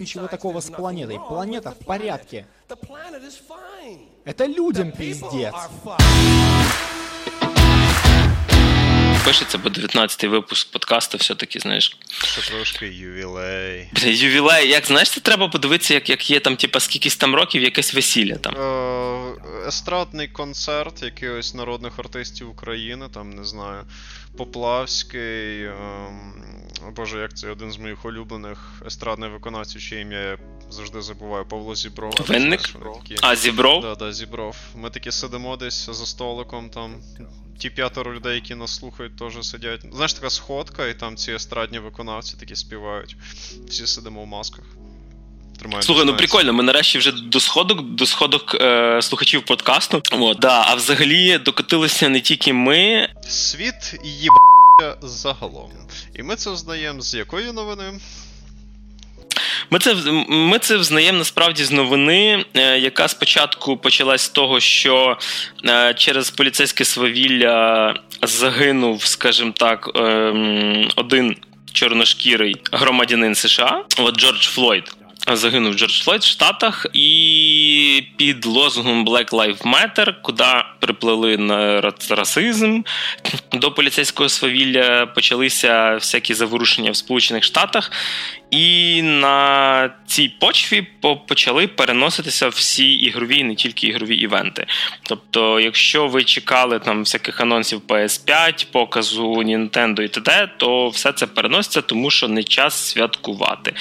ничего такого с планетой. Планета в порядке. Это людям пиздец. Пишеться, бо 19-й випуск подкасту все-таки, знаєш. Ще трошки ювілей. Бля, ювілей, як знаєш, це треба подивитися, як як є там, типа, скількись там років, якесь весілля там. Е, естрадний концерт якихось народних артистів України, там, не знаю, Поплавський. Е, Боже, як це один з моїх улюблених естрадних виконавців, чиє ім'я я завжди забуваю, Павло Зібров. Винник? Такі... А, Зібров? Да, да, Зібров. Ми такі сидимо десь за столиком, там ті п'ятеро людей, які нас слухають, теж сидять. Знаєш, така сходка, і там ці естрадні виконавці такі співають. Всі сидимо в масках. Тримаємо Слухай, ну прикольно, ми нарешті вже до сходок до сходок е, слухачів подкасту. О, да, А взагалі докотилися не тільки ми. Світ їбає загалом. І ми це взнаємо з якої новини? Ми це ми це взнаємо насправді з новини, е, яка спочатку почалась з того, що е, через поліцейське свавілля загинув, скажімо так, ем, один чорношкірий громадянин США, от Джордж Флойд загинув Джордж Флойд в Штатах, і під лозунгом Black Lives Matter, куди приплили на расизм, до поліцейського свавілля почалися всякі заворушення в Сполучених Штатах. І на цій почві почали переноситися всі ігрові, не тільки ігрові івенти. Тобто, якщо ви чекали там всяких анонсів PS5, показу Nintendo і т.д., то все це переноситься, тому що не час святкувати.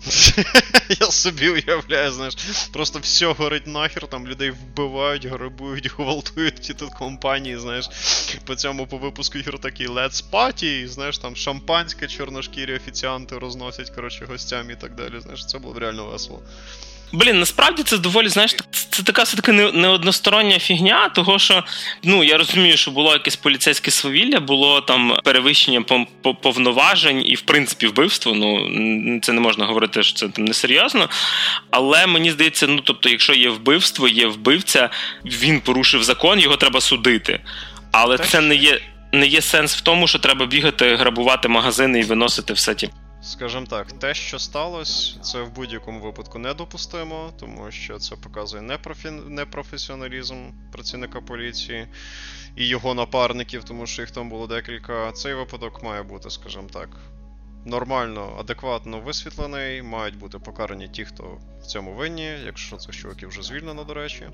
Я собі уявляю, знаєш, просто все горить нахер, там людей вбивають, грабують, гвалтують ті тут компанії, знаєш. По цьому по випуску ігор такий Let's Party, знаєш, там шампанське, чорношкірі офіціанти розносять, коротше, гостям і так далі. Знаєш, це було реально весело. Блін, насправді це доволі, знаєш, це така все-таки неодностороння фігня, того що ну я розумію, що було якесь поліцейське свавілля, було там перевищення повноважень і, в принципі, вбивство. Ну це не можна говорити, що це там несерйозно. Але мені здається, ну тобто, якщо є вбивство, є вбивця, він порушив закон, його треба судити. Але так. це не є. Не є сенс в тому, що треба бігати, грабувати магазини і виносити все ті. Скажімо так, те, що сталося, це в будь-якому випадку недопустимо, тому що це показує непрофі... непрофесіоналізм працівника поліції і його напарників, тому що їх там було декілька. Цей випадок має бути, скажімо так, нормально, адекватно висвітлений. Мають бути покарані ті, хто в цьому винні, якщо цих чуваків вже звільнено, до речі.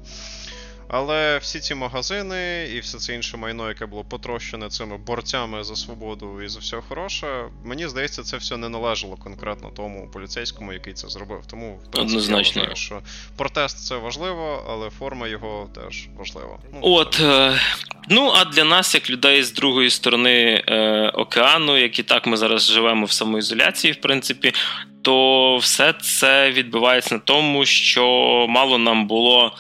Але всі ці магазини і все це інше майно, яке було потрощене цими борцями за свободу і за все хороше, мені здається, це все не належало конкретно тому поліцейському, який це зробив. Тому в принципі, Однозначно. я вважаю, що протест це важливо, але форма його теж важлива. Ну, От е- ну а для нас, як людей з другої сторони е- океану, як і так ми зараз живемо в самоізоляції, в принципі. То все це відбувається на тому, що мало нам було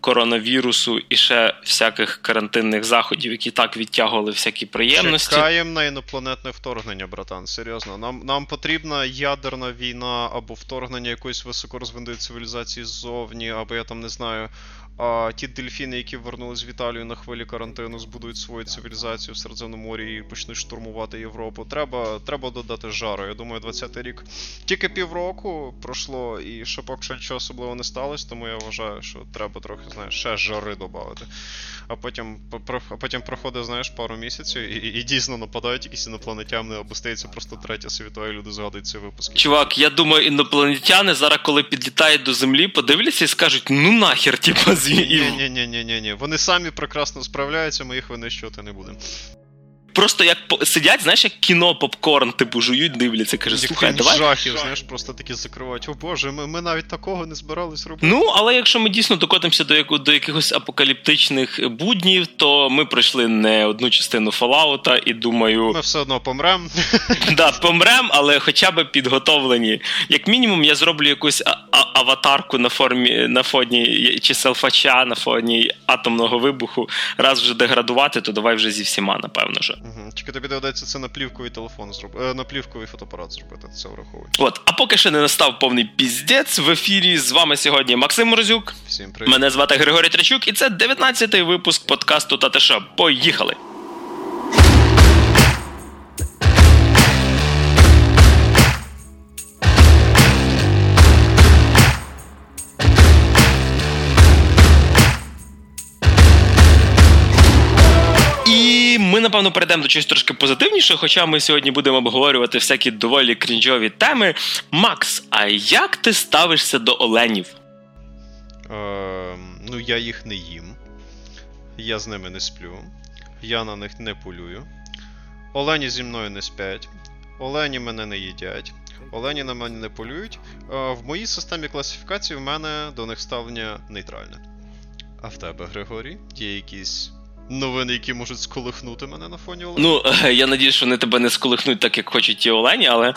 коронавірусу і ще всяких карантинних заходів, які так відтягували всякі приємності. Чекаємо на інопланетне вторгнення, братан. Серйозно. Нам нам потрібна ядерна війна або вторгнення якоїсь високорозвиненої цивілізації ззовні, або я там не знаю. А ті дельфіни, які вернулись в Італію на хвилі карантину, збудують свою цивілізацію в Середземноморі і почнуть штурмувати Європу. Треба треба додати жару. Я думаю, 20-й рік тільки півроку пройшло, і ще поки що нічого особливо не сталося, тому я вважаю, що треба трохи знаєш, ще жари додати. А потім а потім проходить, знаєш, пару місяців, і і, дійсно нападають якісь інопланетяни, або стається просто третя світова, і люди згадують ці випуски. Чувак, я думаю, інопланетяни зараз, коли підлітають до землі, подивляться і скажуть: ну нахер, типа, ні, ні, ні, ні, ні, ні. Вони самі прекрасно справляються, ми їх винищувати не будемо. Просто як сидять, знаєш, як кіно попкорн, типу, жують, дивляться, каже, слухай, давай. жахів, знаєш, просто такі закривають. О Боже, ми ми навіть такого не збирались робити. Ну, але якщо ми дійсно докотимося до яку, до якихось апокаліптичних буднів, то ми пройшли не одну частину Fallout, і думаю. Ми все одно помрем. Да, помрем, але хоча б підготовлені. Як мінімум, я зроблю якусь аватарку на формі на фоні чи селфача на фоні атомного вибуху. Раз вже деградувати, то давай вже зі всіма, напевно. ж. Угу. Тільки тобі доведеться це на плівковий телефон зробити, е, на плівковий фотоапарат зробити, це враховує. От, а поки ще не настав повний піздець в ефірі. З вами сьогодні Максим Морозюк. Всім привіт. Мене звати Григорій Трачук, і це 19-й випуск подкасту Татиша. Поїхали! Напевно, перейдемо до чогось трошки позитивніше, хоча ми сьогодні будемо обговорювати всякі доволі крінжові теми. Макс, а як ти ставишся до оленів? Е, Ну, я їх не їм. Я з ними не сплю. Я на них не полюю. Олені зі мною не спять. Олені мене не їдять. Олені на мене не полюють. Е, В моїй системі класифікації в мене до них ставлення нейтральне. А в тебе, Григорій, є якісь новини, які можуть сколихнути мене на фоні Олені? Ну, я надію, що вони тебе не сколихнуть так, як хочуть ті Олені, але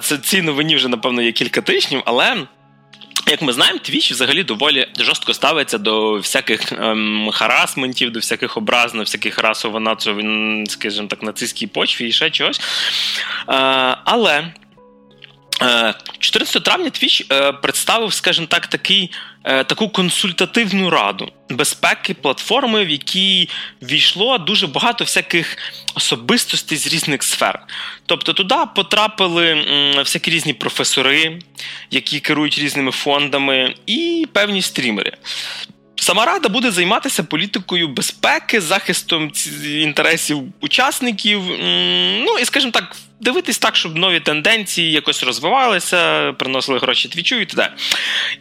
це ці новині вже, напевно, є кілька тижнів, але. Як ми знаємо, Твіч взагалі доволі жорстко ставиться до всяких ем, харасментів, до всяких образ на всяких расово нацо скажімо так, нацистській почві і ще чогось. Е, але 14 травня Твіч е, представив, скажімо так, такий, е, таку консультативну раду безпеки платформи, в якій війшло дуже багато всяких особистостей з різних сфер. Тобто туди потрапили всякі різні професори, які керують різними фондами, і певні стрімери. Сама рада буде займатися політикою безпеки, захистом інтересів учасників. Ну і, скажімо так, дивитись так, щоб нові тенденції якось розвивалися, приносили гроші твічу і т.д.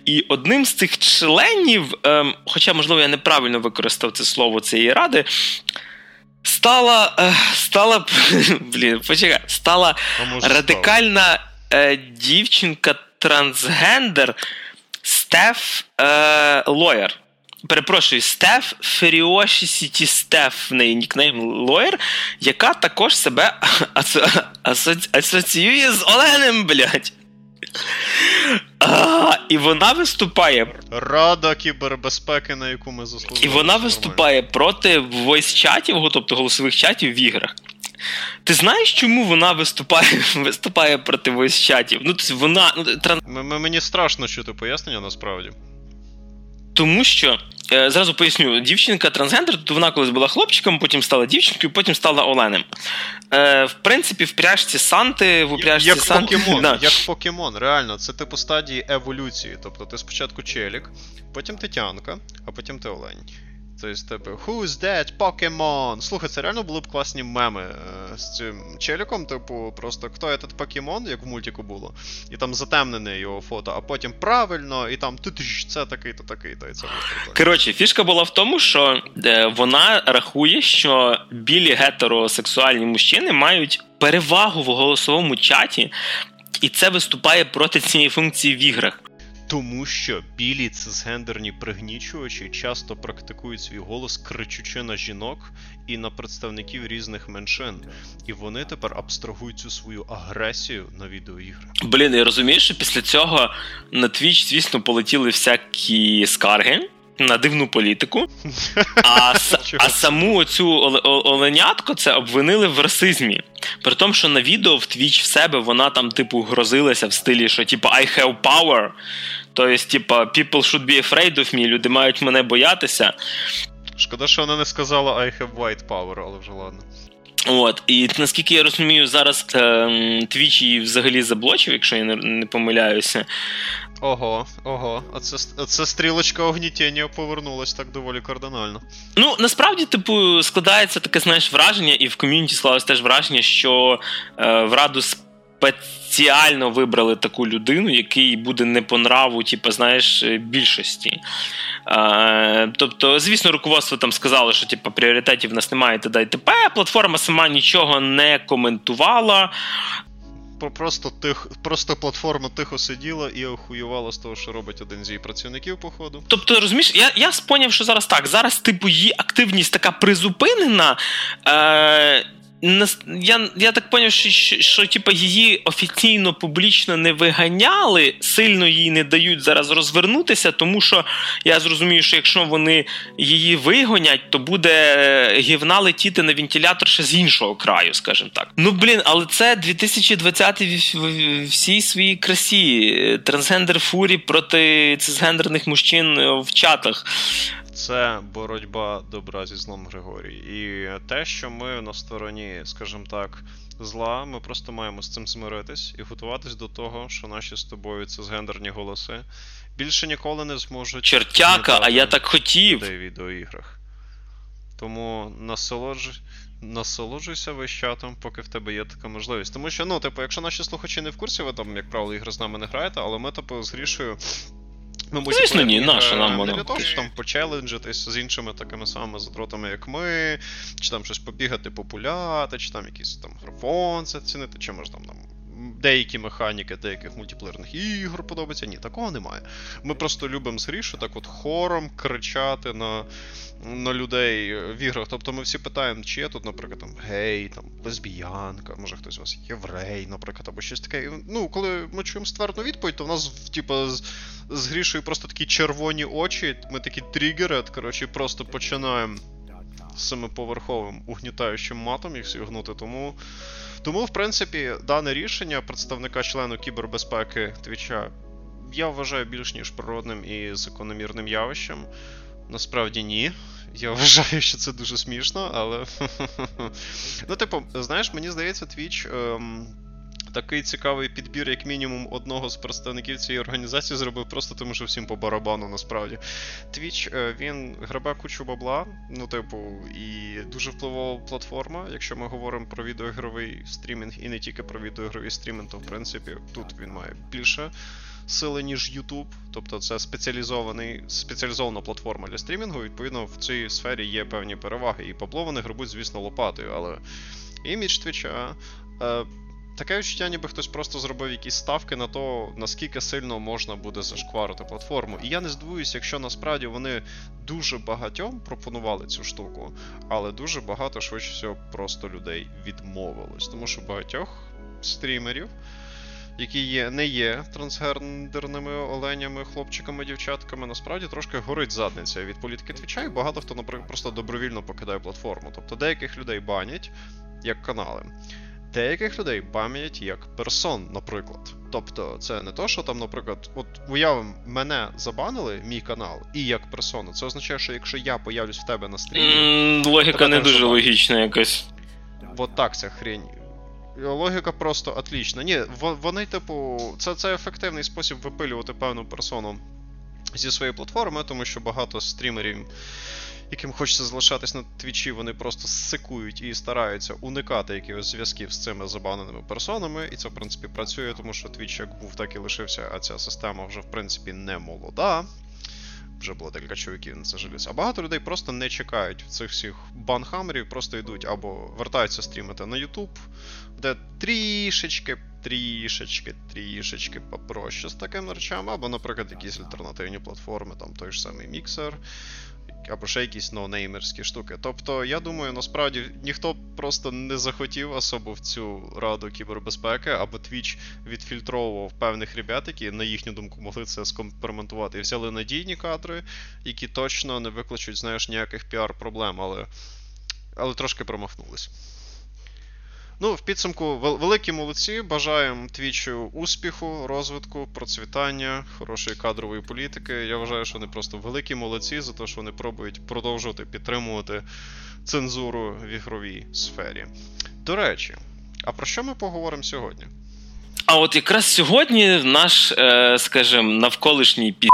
І одним з цих членів, ем, хоча, можливо, я неправильно використав це слово цієї ради. Стала е, стала блін, почекай, стала радикальна е, дівчинка трансгендер Стеф е, Лоєр перепрошую, Стеф Феріоші Сіті Стеф в неї нікнейм Лоєр, яка також себе асоціює з Оленем, блядь. А, І вона виступає. Рада кібербезпеки, на яку ми заслужили. І вона виступає проти войс-чатів, тобто голосових чатів в іграх. Ти знаєш, чому вона виступає виступає проти войс-чатів? Ну, тобто вона. Ну, тран... Мені страшно чути пояснення насправді. Тому що е, зразу поясню, дівчинка трансгендер, то вона колись була хлопчиком, потім стала дівчинкою, потім стала Оленем. Е, В принципі, в пряжці Санти, в упряжці як Санти. Покемон, да. як покемон, реально, це типу стадії еволюції. Тобто ти спочатку челік, потім ти тянка, а потім ти олень. Тобто, типу, Who's that Pokemon? Слухай, це реально були б класні меми е, з цим челіком, типу, просто хто этот покемон, як в мультику було, і там затемнене його фото, а потім правильно, і там це такий-то, такий-то, і це було Коротше, фішка була в тому, що е, вона рахує, що білі гетеросексуальні мужчини мають перевагу в голосовому чаті, і це виступає проти цієї функції в іграх. Тому що білі цисгендерні пригнічувачі часто практикують свій голос, кричучи на жінок і на представників різних меншин. І вони тепер абстрагують цю свою агресію на відеоігри. Блін, я розумію, що після цього на Twitch, звісно, полетіли всякі скарги. На дивну політику, а а саму оцю оленятко це обвинили в расизмі. При тому, що на відео в Твіч в себе вона там, типу, грозилася в стилі, що типу I have power. Тобто, типа, people should be afraid of me, люди мають мене боятися. Шкода, що вона не сказала I have white power, але вже ладно. От, і наскільки я розумію, зараз Твіч її взагалі заблочив, якщо я не помиляюся. Ого, ого, оце, оце стрілочка огнітіння повернулась так доволі кардинально. Ну, насправді, типу, складається таке, знаєш, враження, і в ком'юніті склалось теж враження, що е, в Раду спеціально вибрали таку людину, який буде не по нраву, типу, знаєш, більшості. Е, тобто, звісно, руководство там сказало, що типу, пріоритетів в нас немає т.д. і. Платформа сама нічого не коментувала. Просто тих, просто платформа тихо сиділа і охуювала з того, що робить один з її працівників, походу. Тобто, розумієш, я я споняв, що зараз так. Зараз, типу, її активність така призупинена. Е, я я так поняв, що, що, що типу, її офіційно публічно не виганяли, сильно їй не дають зараз розвернутися, тому що я зрозумію, що якщо вони її вигонять, то буде гівна летіти на вентилятор ще з іншого краю, скажімо так. Ну блін, але це 2020 в всій своїй красі. Трансгендер фурі проти цисгендерних мужчин в чатах це боротьба добра зі злом Григорій. І те, що ми на стороні, скажімо так, зла, ми просто маємо з цим змиритись і готуватись до того, що наші з тобою це згендерні голоси більше ніколи не зможуть. Чертяка, а я так хотів. В відеоіграх. Тому насолоджуй. Насолоджуйся весь чатом, поки в тебе є така можливість. Тому що, ну, типу, якщо наші слухачі не в курсі, ви там, як правило, ігри з нами не граєте, але ми, типу, з Грішою Ну, Звісно, ні, наша нам воно. Для того, щоб там почеленджитись з іншими такими самими задротами, як ми, чи там щось побігати, популяти, чи там якийсь там графон зацінити, чи може там нам. Деякі механіки, деяких мультиплеєрних ігор подобаються. Ні, такого немає. Ми просто любимо з Грішу так от хором кричати на на людей в іграх. Тобто ми всі питаємо, чи є тут, наприклад, там гей, там лесбіянка, може хтось у вас єврей, наприклад, або щось таке. Ну, коли ми чуємо ствердну відповідь, то в нас, типу, з, з грішою просто такі червоні очі, ми такі тригери, коротше, просто починаємо семиповерховим угнітаючим матом їх всі. Тому, тому, в принципі, дане рішення представника члену кібербезпеки Твіча я вважаю більш ніж природним і закономірним явищем. Насправді ні. Я вважаю, що це дуже смішно, але. ну, типу, знаєш, мені здається, Twitch ем, такий цікавий підбір, як мінімум, одного з представників цієї організації зробив просто тому, що всім по барабану насправді. Twitch, е, він грабе кучу бабла, ну, типу, і дуже впливова платформа. Якщо ми говоримо про відеоігровий стрімінг і не тільки про відеоігровий стрімінг, то в принципі тут він має більше сили, ніж YouTube. Тобто це спеціалізований, спеціалізована платформа для стрімінгу. Відповідно, в цій сфері є певні переваги. І Пабло вони грабуть, звісно, лопатою, але імідж твіча. Таке відчуття, ніби хтось просто зробив якісь ставки на то, наскільки сильно можна буде зашкварити платформу. І я не здивуюся, якщо насправді вони дуже багатьом пропонували цю штуку, але дуже багато швидше всього просто людей відмовилось. Тому що багатьох стрімерів які є, не є трансгендерними оленями, хлопчиками, дівчатками, насправді трошки горить задниця від політики Твіча, і багато хто, наприклад, просто добровільно покидає платформу. Тобто деяких людей банять як канали. Деяких людей банять як персон, наприклад. Тобто, це не то, що там, наприклад, от уявимо, мене забанили, мій канал, і як персону. Це означає, що якщо я появлюсь в тебе на стрімі. Mm, логіка не дуже логічна якась. От так ця хрень Логіка просто отлічна. Ні, вони, типу, це це ефективний спосіб випилювати певну персону зі своєї платформи, тому що багато стрімерів, яким хочеться залишатись на твічі, вони просто сикують і стараються уникати якихось зв'язків з цими забаненими персонами. І це, в принципі, працює, тому що твіч як був, так і лишився, а ця система вже, в принципі, не молода вже було декілька чоловіків на це жалюсь. А багато людей просто не чекають цих всіх банхамерів, просто йдуть або вертаються стрімити на YouTube, де трішечки, трішечки, трішечки попроще з таким речами, або, наприклад, якісь альтернативні платформи, там той ж самий міксер або ще якісь ноунеймерські штуки. Тобто, я думаю, насправді ніхто просто не захотів особо в цю раду кібербезпеки, або Twitch відфільтровував певних ребят, які, на їхню думку, могли це скомпроментувати. І взяли надійні кадри, які точно не викличуть, знаєш, ніяких піар-проблем, але, але трошки промахнулись. Ну, в підсумку, великі молодці. Бажаємо твічу успіху, розвитку, процвітання, хорошої кадрової політики. Я вважаю, що вони просто великі молодці за те, що вони пробують продовжувати підтримувати цензуру в ігровій сфері. До речі, а про що ми поговоримо сьогодні? А от якраз сьогодні наш, е, скажімо, навколишній пі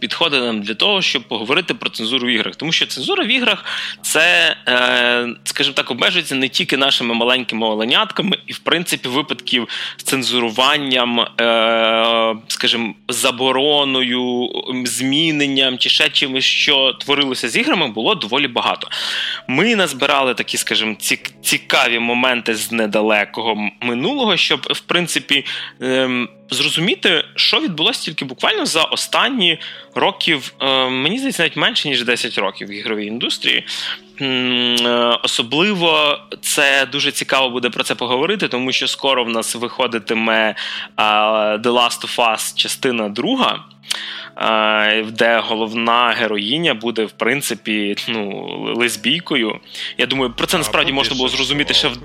підходить нам для того, щоб поговорити про цензуру в іграх. Тому що цензура в іграх це, е, скажімо так, обмежується не тільки нашими маленькими оленятками, і, в принципі, випадків з цензуруванням, е, скажімо, забороною, зміненням чи ще чимось, що творилося з іграми, було доволі багато. Ми назбирали такі, скажімо, цікаві моменти з недалекого минулого, щоб, в принципі, ем, зрозуміти, що відбулося тільки буквально за останні років, е, мені здається, навіть менше ніж 10 років в ігровій індустрії. Е, особливо це дуже цікаво буде про це поговорити, тому що скоро в нас виходитиме е, The Last of Us частина друга. Де головна героїня буде, в принципі, ну, лесбійкою. Я думаю, про це насправді можна було зрозуміти ще в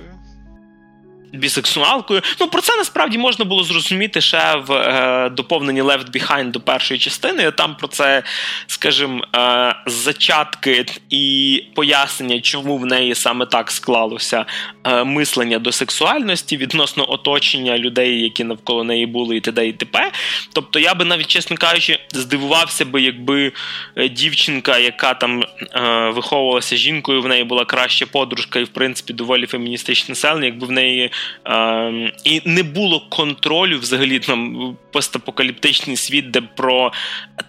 бісексуалкою. Ну про це насправді можна було зрозуміти ще в е, доповненні Left Behind до першої частини. Там про це, скажімо, е, зачатки і пояснення, чому в неї саме так склалося е, мислення до сексуальності відносно оточення людей, які навколо неї були, і т.д. і т.п. Тобто, я би навіть, чесно кажучи, здивувався би, якби е, дівчинка, яка там е, виховувалася жінкою, в неї була краща подружка, і в принципі доволі феміністичне населення, якби в неї е, і не було контролю взагалі там постапокаліптичний світ, де про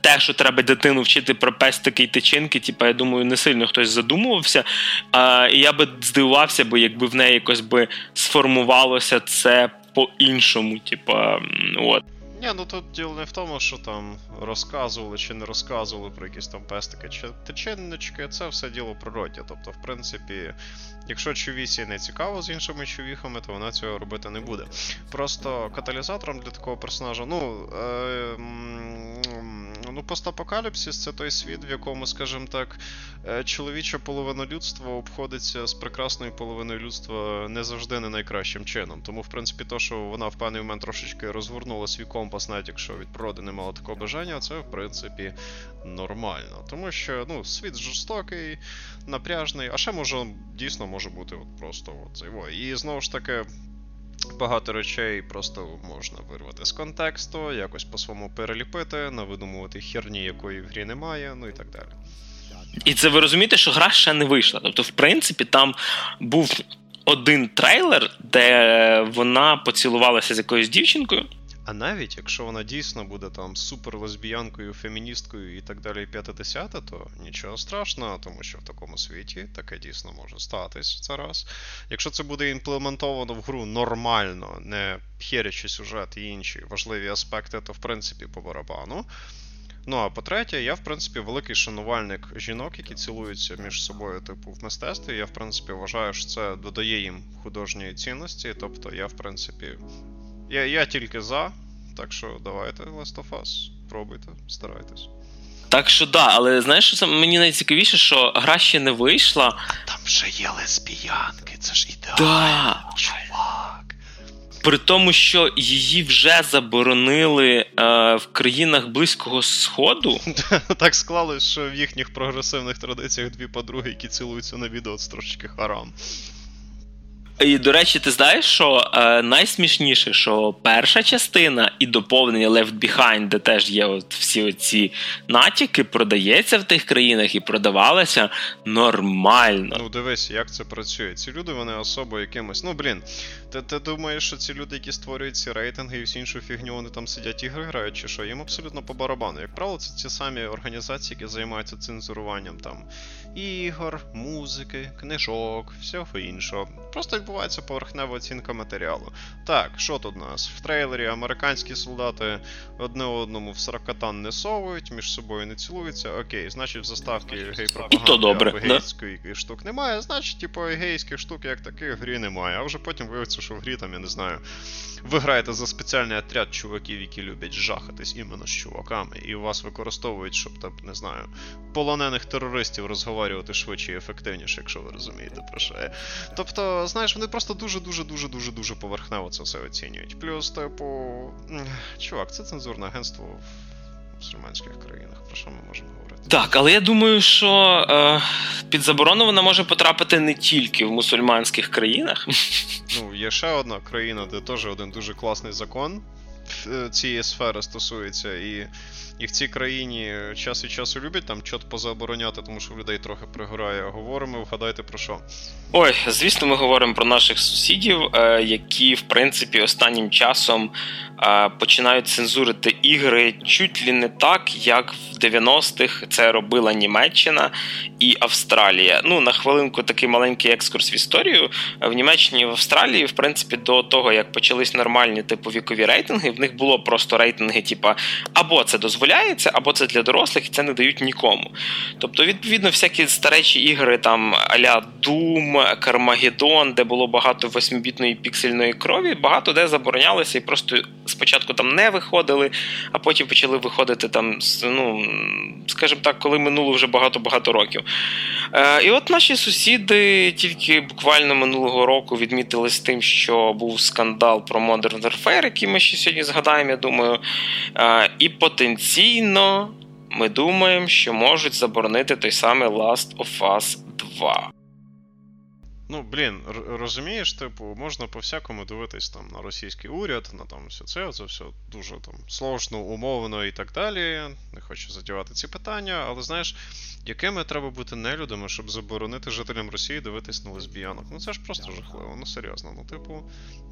те, що треба дитину вчити про пестики і тичинки, типа, я думаю, не сильно хтось задумувався. А, І я би здивувався, бо якби в неї якось би сформувалося це по-іншому. Типа, от. Ні, ну тут діло не в тому, що там розказували чи не розказували про якісь там пестики чи теченнички, це все діло природі. Тобто, в принципі, якщо човісі не цікаво з іншими човіхами, то вона цього робити не буде. Просто каталізатором для такого персонажа, ну. Е- Ну, постапокаліпсис це той світ, в якому, скажімо так, е, чоловіча половина людства обходиться з прекрасною половиною людства не завжди не найкращим чином. Тому, в принципі, то, що вона в певний момент трошечки розгорнула свій компас, навіть якщо від природи не мала такого бажання, це в принципі нормально. Тому що ну, світ жорстокий, напряжний, а ще може дійсно може бути от просто от цей. І знову ж таки. Багато речей просто можна вирвати з контексту, якось по-своєму переліпити, навидумувати херні, якої в грі немає, ну і так далі. І це ви розумієте, що гра ще не вийшла. Тобто, в принципі, там був один трейлер, де вона поцілувалася з якоюсь дівчинкою. А навіть якщо вона дійсно буде там супер лесбіянкою, феміністкою і так далі, 50 то нічого страшного, тому що в такому світі таке дійсно може статись це раз. Якщо це буде імплементовано в гру нормально, не херячи сюжет і інші важливі аспекти, то в принципі по барабану. Ну а по-третє, я, в принципі, великий шанувальник жінок, які цілуються між собою, типу, в мистецтві. Я, в принципі, вважаю, що це додає їм художньої цінності. Тобто, я, в принципі, я я тільки за, так що давайте Last of Us, пробуйте, старайтесь. Так що да, але знаєш, що мені найцікавіше, що гра ще не вийшла. А там вже є лесбіянки, це ж ідеально, да. чувак. При тому, що її вже заборонили е, в країнах Близького Сходу. Так склалось, що в їхніх прогресивних традиціях дві подруги, які цілуються на відео, це трошечки харам. І, до речі, ти знаєш, що е, найсмішніше, що перша частина і доповнення Left Behind, де теж є от всі оці натяки, продається в тих країнах і продавалася нормально. Ну, дивись, як це працює. Ці люди, вони особо якимось. Ну, блін, ти ти думаєш, що ці люди, які створюють ці рейтинги і всю іншу фігню, вони там сидять ігри грають, чи що? Їм абсолютно по барабану. Як правило, це ті самі організації, які займаються цензуруванням там ігор, музики, книжок, всього іншого. Просто відбувається поверхнева оцінка матеріалу. Так, що тут у нас? В трейлері американські солдати одне одному в саракатан не совують, між собою не цілуються. Окей, значить в заставці гей-пропаганди гейської да? штук немає, значить, типу, гейських штук як таких в грі немає. А вже потім виявиться, що в грі там, я не знаю, ви граєте за спеціальний отряд чуваків, які люблять жахатись іменно з чуваками, і вас використовують, щоб там, не знаю, полонених терористів розговорювати швидше і ефективніше, якщо ви розумієте про що. Тобто, знаєш, вони просто дуже-дуже дуже дуже дуже поверхнево це все оцінюють. Плюс, типу, чувак, це цензурне агентство в мусульманських країнах. Про що ми можемо говорити? Так, але я думаю, що е, під заборону вона може потрапити не тільки в мусульманських країнах. Ну, є ще одна країна, де теж один дуже класний закон е, цієї сфери стосується, і і в цій країні час від часу люблять там чот позабороняти, тому що в людей трохи пригорає. Говоримо, вгадайте про що. Ой, звісно, ми говоримо про наших сусідів, е, які, в принципі, останнім часом е, починають цензурити ігри чуть ли не так, як в 90-х це робила Німеччина і Австралія. Ну, на хвилинку такий маленький екскурс в історію. В Німеччині і в Австралії, в принципі, до того, як почались нормальні типу вікові рейтинги, в них було просто рейтинги, типу, або це дозволяється, або це для дорослих, і це не дають нікому. Тобто, відповідно, всякі старечі ігри, там аля Doom, Кармагеддон, де було багато восьмібітної піксельної крові, багато де заборонялися і просто спочатку там не виходили, а потім почали виходити там, ну, скажімо так, коли минуло вже багато-багато років. Е, І от наші сусіди тільки буквально минулого року відмітились тим, що був скандал про Modern Warfare, який ми ще сьогодні згадаємо, я думаю. Е, І потенційно ми думаємо, що можуть заборонити той самий Last of Us 2. Ну, блін, розумієш, типу, можна по-всякому дивитись там на російський уряд, на там все це, це все дуже там сложно, умовно і так далі. Не хочу задівати ці питання, але знаєш, якими треба бути нелюдами, щоб заборонити жителям Росії дивитись на лесбіянок? Ну це ж просто жахливо, ну серйозно. Ну, типу,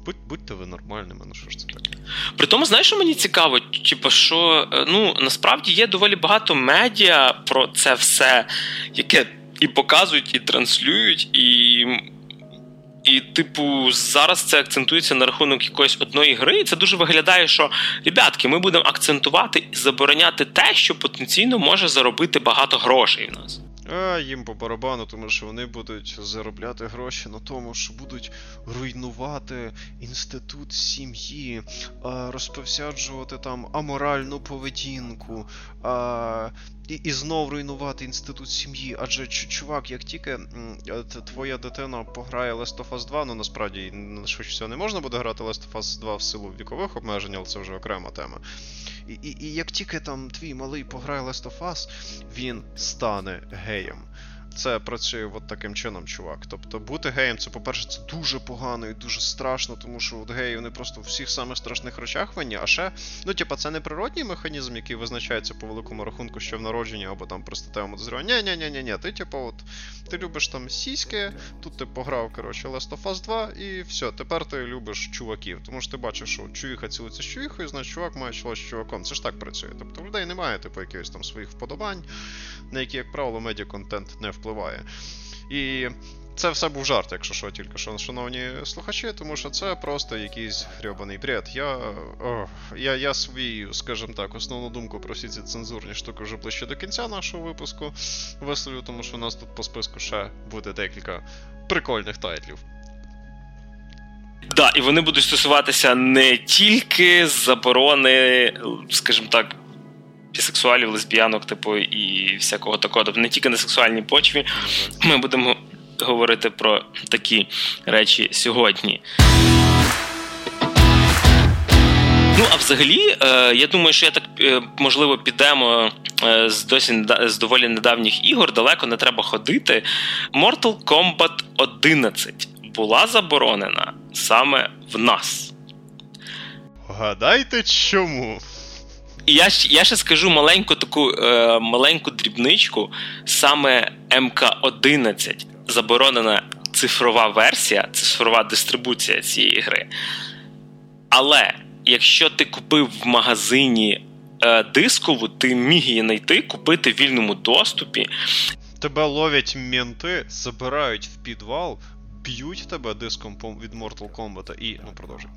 будь, будьте ви нормальними, ну що ж це таке? При тому, знаєш, що мені цікаво, типу, що е, ну насправді є доволі багато медіа про це все, яке і показують, і транслюють, і. І, типу, зараз це акцентується на рахунок якоїсь одної гри, і це дуже виглядає, що ребятки, ми будемо акцентувати і забороняти те, що потенційно може заробити багато грошей в нас. А їм по барабану, тому що вони будуть заробляти гроші на тому, що будуть руйнувати інститут сім'ї, розповсяджувати там аморальну поведінку, і і знов руйнувати інститут сім'ї. Адже чувак, як тільки твоя дитина пограє Last of Us 2, ну насправді швидше всього не можна буде грати Last of Us 2 в силу вікових обмежень, але це вже окрема тема. І, і, і як тільки там твій малий пограє Last of Us, він стане геєм. Це працює от таким чином, чувак. Тобто бути геєм, це, по-перше, це дуже погано і дуже страшно, тому що от геї вони просто в всіх самих страшних речах винні. А ще, ну, типа, це не природній механізм, який визначається по великому рахунку, що в народженні або там при статевому дозріванні. ні ні ні ні ти, типу, от, ти любиш там сіськи, тут ти пограв, коротше, Last of Us 2, і все, тепер ти любиш чуваків. Тому що ти бачиш, що чувіха цілиться з чувіхою, значить чувак має чоло з чуваком. Це ж так працює. Тобто в людей немає, типу, якихось там своїх вподобань, на які, як правило, медіаконтент не впливає. І це все був жарт, якщо що, тільки що, шановні слухачі, тому що це просто якийсь грьобаний бред. Я я, я свою, скажімо так, основну думку про всі ці цензурні штуки вже ближче до кінця нашого випуску висловлю, тому що у нас тут по списку ще буде декілька прикольних тайтлів. Так, да, і вони будуть стосуватися не тільки заборони, скажімо так, бісексуалів, лесбіянок, типу, і всякого такого. Тобто не тільки на сексуальній почві. Ми будемо говорити про такі речі сьогодні. Ну, а взагалі, е, я думаю, що я так е, можливо підемо е, з досі з доволі недавніх ігор, далеко не треба ходити. Mortal Kombat 11 була заборонена саме в нас. Гадайте чому? І я я ще скажу маленьку таку е, маленьку дрібничку. Саме МК-11 заборонена цифрова версія, цифрова дистрибуція цієї гри. Але якщо ти купив в магазині е, дискову, ти міг її знайти, купити в вільному доступі. Тебе ловять менти, забирають в підвал, б'ють тебе диском від Mortal Kombat і ну продовжуй.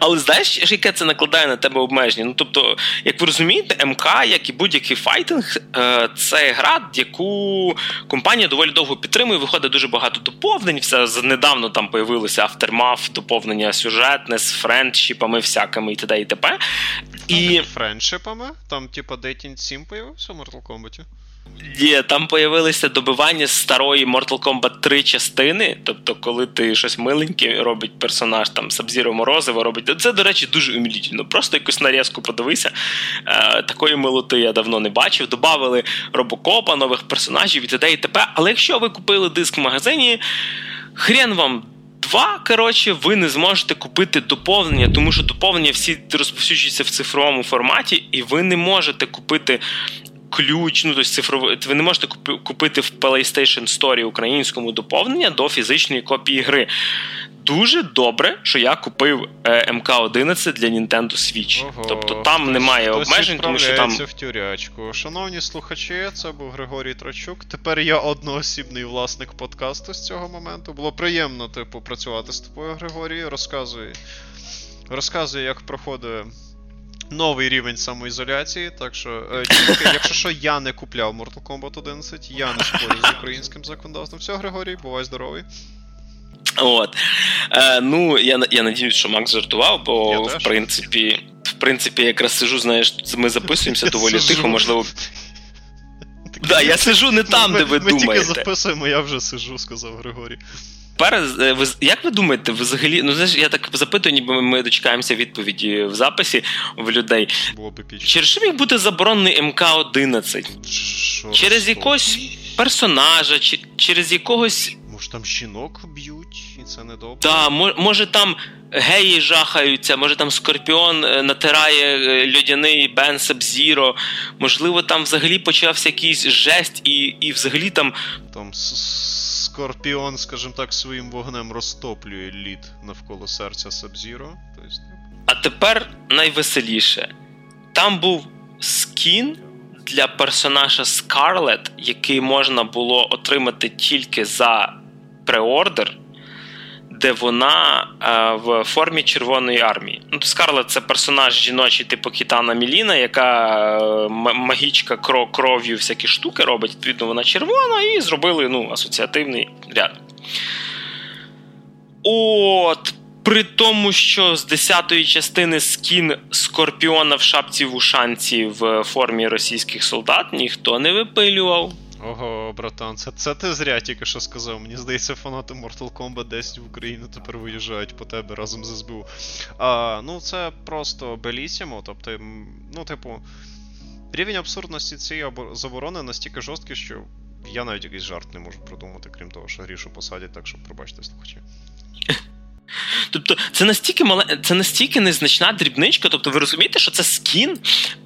Але знаєш, яке це накладає на тебе обмеження? Ну тобто, як ви розумієте, МК, як і будь-який файтинг, е, це гра, яку компанія доволі довго підтримує. Виходить дуже багато доповнень. Все недавно там появилося Aftermath, доповнення сюжетне з френдшіпами, всякими і т.д. і т.п. І... Френдшипами? Там, типа, Dating Sim появився в Mortal Kombat? Є, там появилися добивання старої Mortal Kombat 3 частини. Тобто, коли ти щось миленьке робить персонаж, там Сабзіро Морозиво робить. Це, до речі, дуже умілітельно. Просто якусь нарізку подивися. Е, Такої милоти я давно не бачив. Добавили робокопа, нових персонажів і т.д. і т.п. Але якщо ви купили диск в магазині, хрен вам. Два, коротше, ви не зможете купити доповнення, тому що доповнення всі розповсюджуються в цифровому форматі, і ви не можете купити ключ, ну тобто цифровий, ви не можете купити в PlayStation Store українському доповнення до фізичної копії гри. Дуже добре, що я купив е, МК-11 для Nintendo Switch. Ого, тобто там немає обмежень, тому що там. в тюрячку. Шановні слухачі, це був Григорій Трачук. Тепер я одноосібний власник подкасту з цього моменту. Було приємно типу, працювати з тобою, Григорій. Розказуй, розказуй, як проходить новий рівень самоізоляції. Так що, е, якщо що, я не купляв Mortal Kombat 11, я не спорю з українським законодавством. Все, Григорій, бувай здоровий. От. Е, Ну, я я надіюсь, що Макс жартував, бо в принципі, в принципі, якраз сижу, знаєш, ми записуємося доволі тихо, можливо. Так, да, я сижу не там, ми, де ви ми думаєте. Ми тільки записуємо, я вже сижу, сказав Григорій. Тепер, е, ви, як ви думаєте, ви взагалі, ну знаєш, я так запитую, ніби ми дочекаємося відповіді в записі в людей. Було, bitch. Через що міг бути заборонений МК-11? Через якогось персонажа, чи, через якогось. Може там жінок б'ють, і це не добре? Так, може там геї трахаються, може там Скорпіон е, натирає е, льодяний член Саб-Зіро, можливо, там взагалі почався якийсь жесть, і і взагалі там. Там Скорпіон, скажімо так, своїм вогнем розтоплює лід навколо серця Саб-Зіро. Тобто... А тепер найвеселіше. Там був скін для персонажа Скарлет, який можна було отримати тільки за преордер, де вона е, в формі Червоної армії. Ну, Скарлет це персонаж жіночий, типу Кітана Міліна, яка е, магічка кров'ю всякі штуки робить. Відповідно, вона червона, і зробили ну, асоціативний ряд. От. При тому, що з 10-ї частини скін Скорпіона в шапці в ушанці в формі російських солдат ніхто не випилював. Ого, братан, це це ти зря тільки що сказав. Мені здається, фанати Mortal Kombat 10 в Україну тепер виїжджають по тебе разом з СБУ. А, Ну, це просто белісімо, тобто, ну, типу, рівень абсурдності цієї заборони настільки жорсткий, що я навіть якийсь жарт не можу придумати, крім того, що грішу посадять, так що пробачте слухачі. Тобто це настільки мале, це настільки незначна дрібничка. Тобто, ви розумієте, що це скін,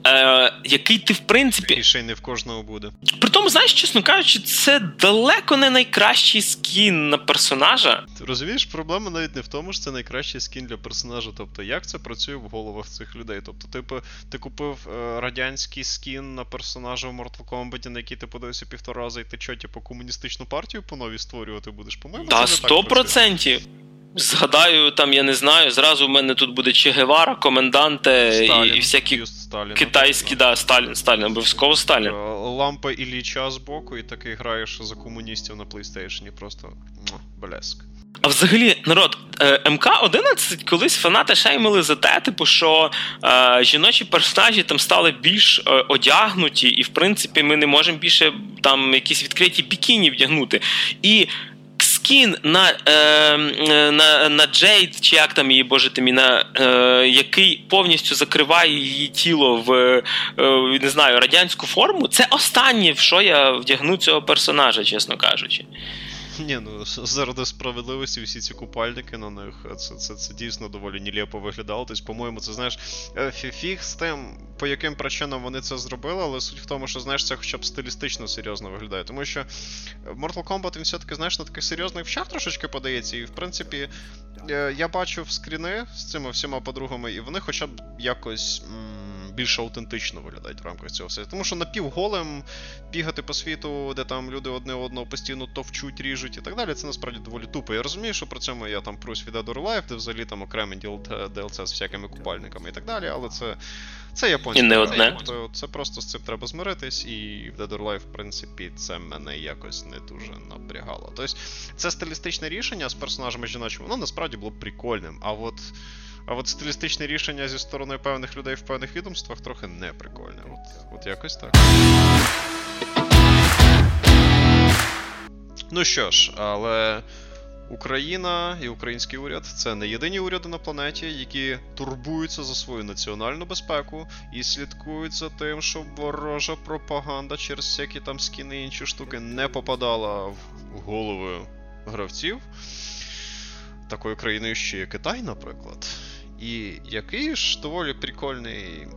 е, який ти в принципі. І ще й не в кожного буде. При тому, знаєш, чесно кажучи, це далеко не найкращий скін на персонажа. Ти розумієш, проблема навіть не в тому, що це найкращий скін для персонажа. Тобто, як це працює в головах цих людей? Тобто, типу, ти купив е, радянський скін на персонажа в Mortal Kombat, на який ти подивився півтора рази, і ти що, типу, комуністичну партію по новій створювати будеш? По-моєму, Та, сто процентів. Згадаю, там, я не знаю, зразу в мене тут буде Че Гевара, коменданте Сталін, і, і всякі Сталін, китайські, да, Сталін, Сталін, обов'язково Сталін. Е, лампа Ілліча з боку, і такий граєш за комуністів на PlayStation. Просто блеск. А взагалі, народ, е, МК-11 колись фанати шеймили за те, типу, що е, жіночі персонажі там стали більш е, одягнуті, і в принципі ми не можемо більше там якісь відкриті бікіні вдягнути. І скін на е, на, на Джейд, чи як там її боже тимі, на е, який повністю закриває її тіло в е, не знаю, радянську форму, це останнє, в що я вдягну цього персонажа, чесно кажучи. Ні, ну заради справедливості всі ці купальники на них це це, це дійсно доволі нілепо виглядало. Тобто, по-моєму, це знаєш, е, фіг з тим, по яким причинам вони це зробили, але суть в тому, що знаєш, це хоча б стилістично серйозно виглядає. Тому що Mortal Kombat він все-таки знаєш на таких серйозних вчах трошечки подається, і в принципі е, я бачив скріни з цими всіма подругами, і вони хоча б якось. М- більш аутентично виглядають в рамках цього все. Тому що напівголем бігати по світу, де там люди одне одного постійно товчуть, ріжуть і так далі, це насправді доволі тупо. Я розумію, що про цьому я там прусь від Dead Life, де взагалі там окремі DLC з всякими купальниками і так далі, але це це японське. І не одне. Тобто це просто з цим треба змиритись, і в Dead or Alive, в принципі, це мене якось не дуже напрягало. Тобто, це стилістичне рішення з персонажами жіночими, воно насправді було прикольним. А от. А от стилістичне рішення зі сторони певних людей в певних відомствах трохи не прикольне. От, От якось так. Ну що ж, але Україна і український уряд це не єдині уряди на планеті, які турбуються за свою національну безпеку і слідкують за тим, щоб ворожа пропаганда через всякі там скіни і інші штуки не попадала в голови гравців. Такою країною ще є Китай, наприклад. І який ж доволі прикольний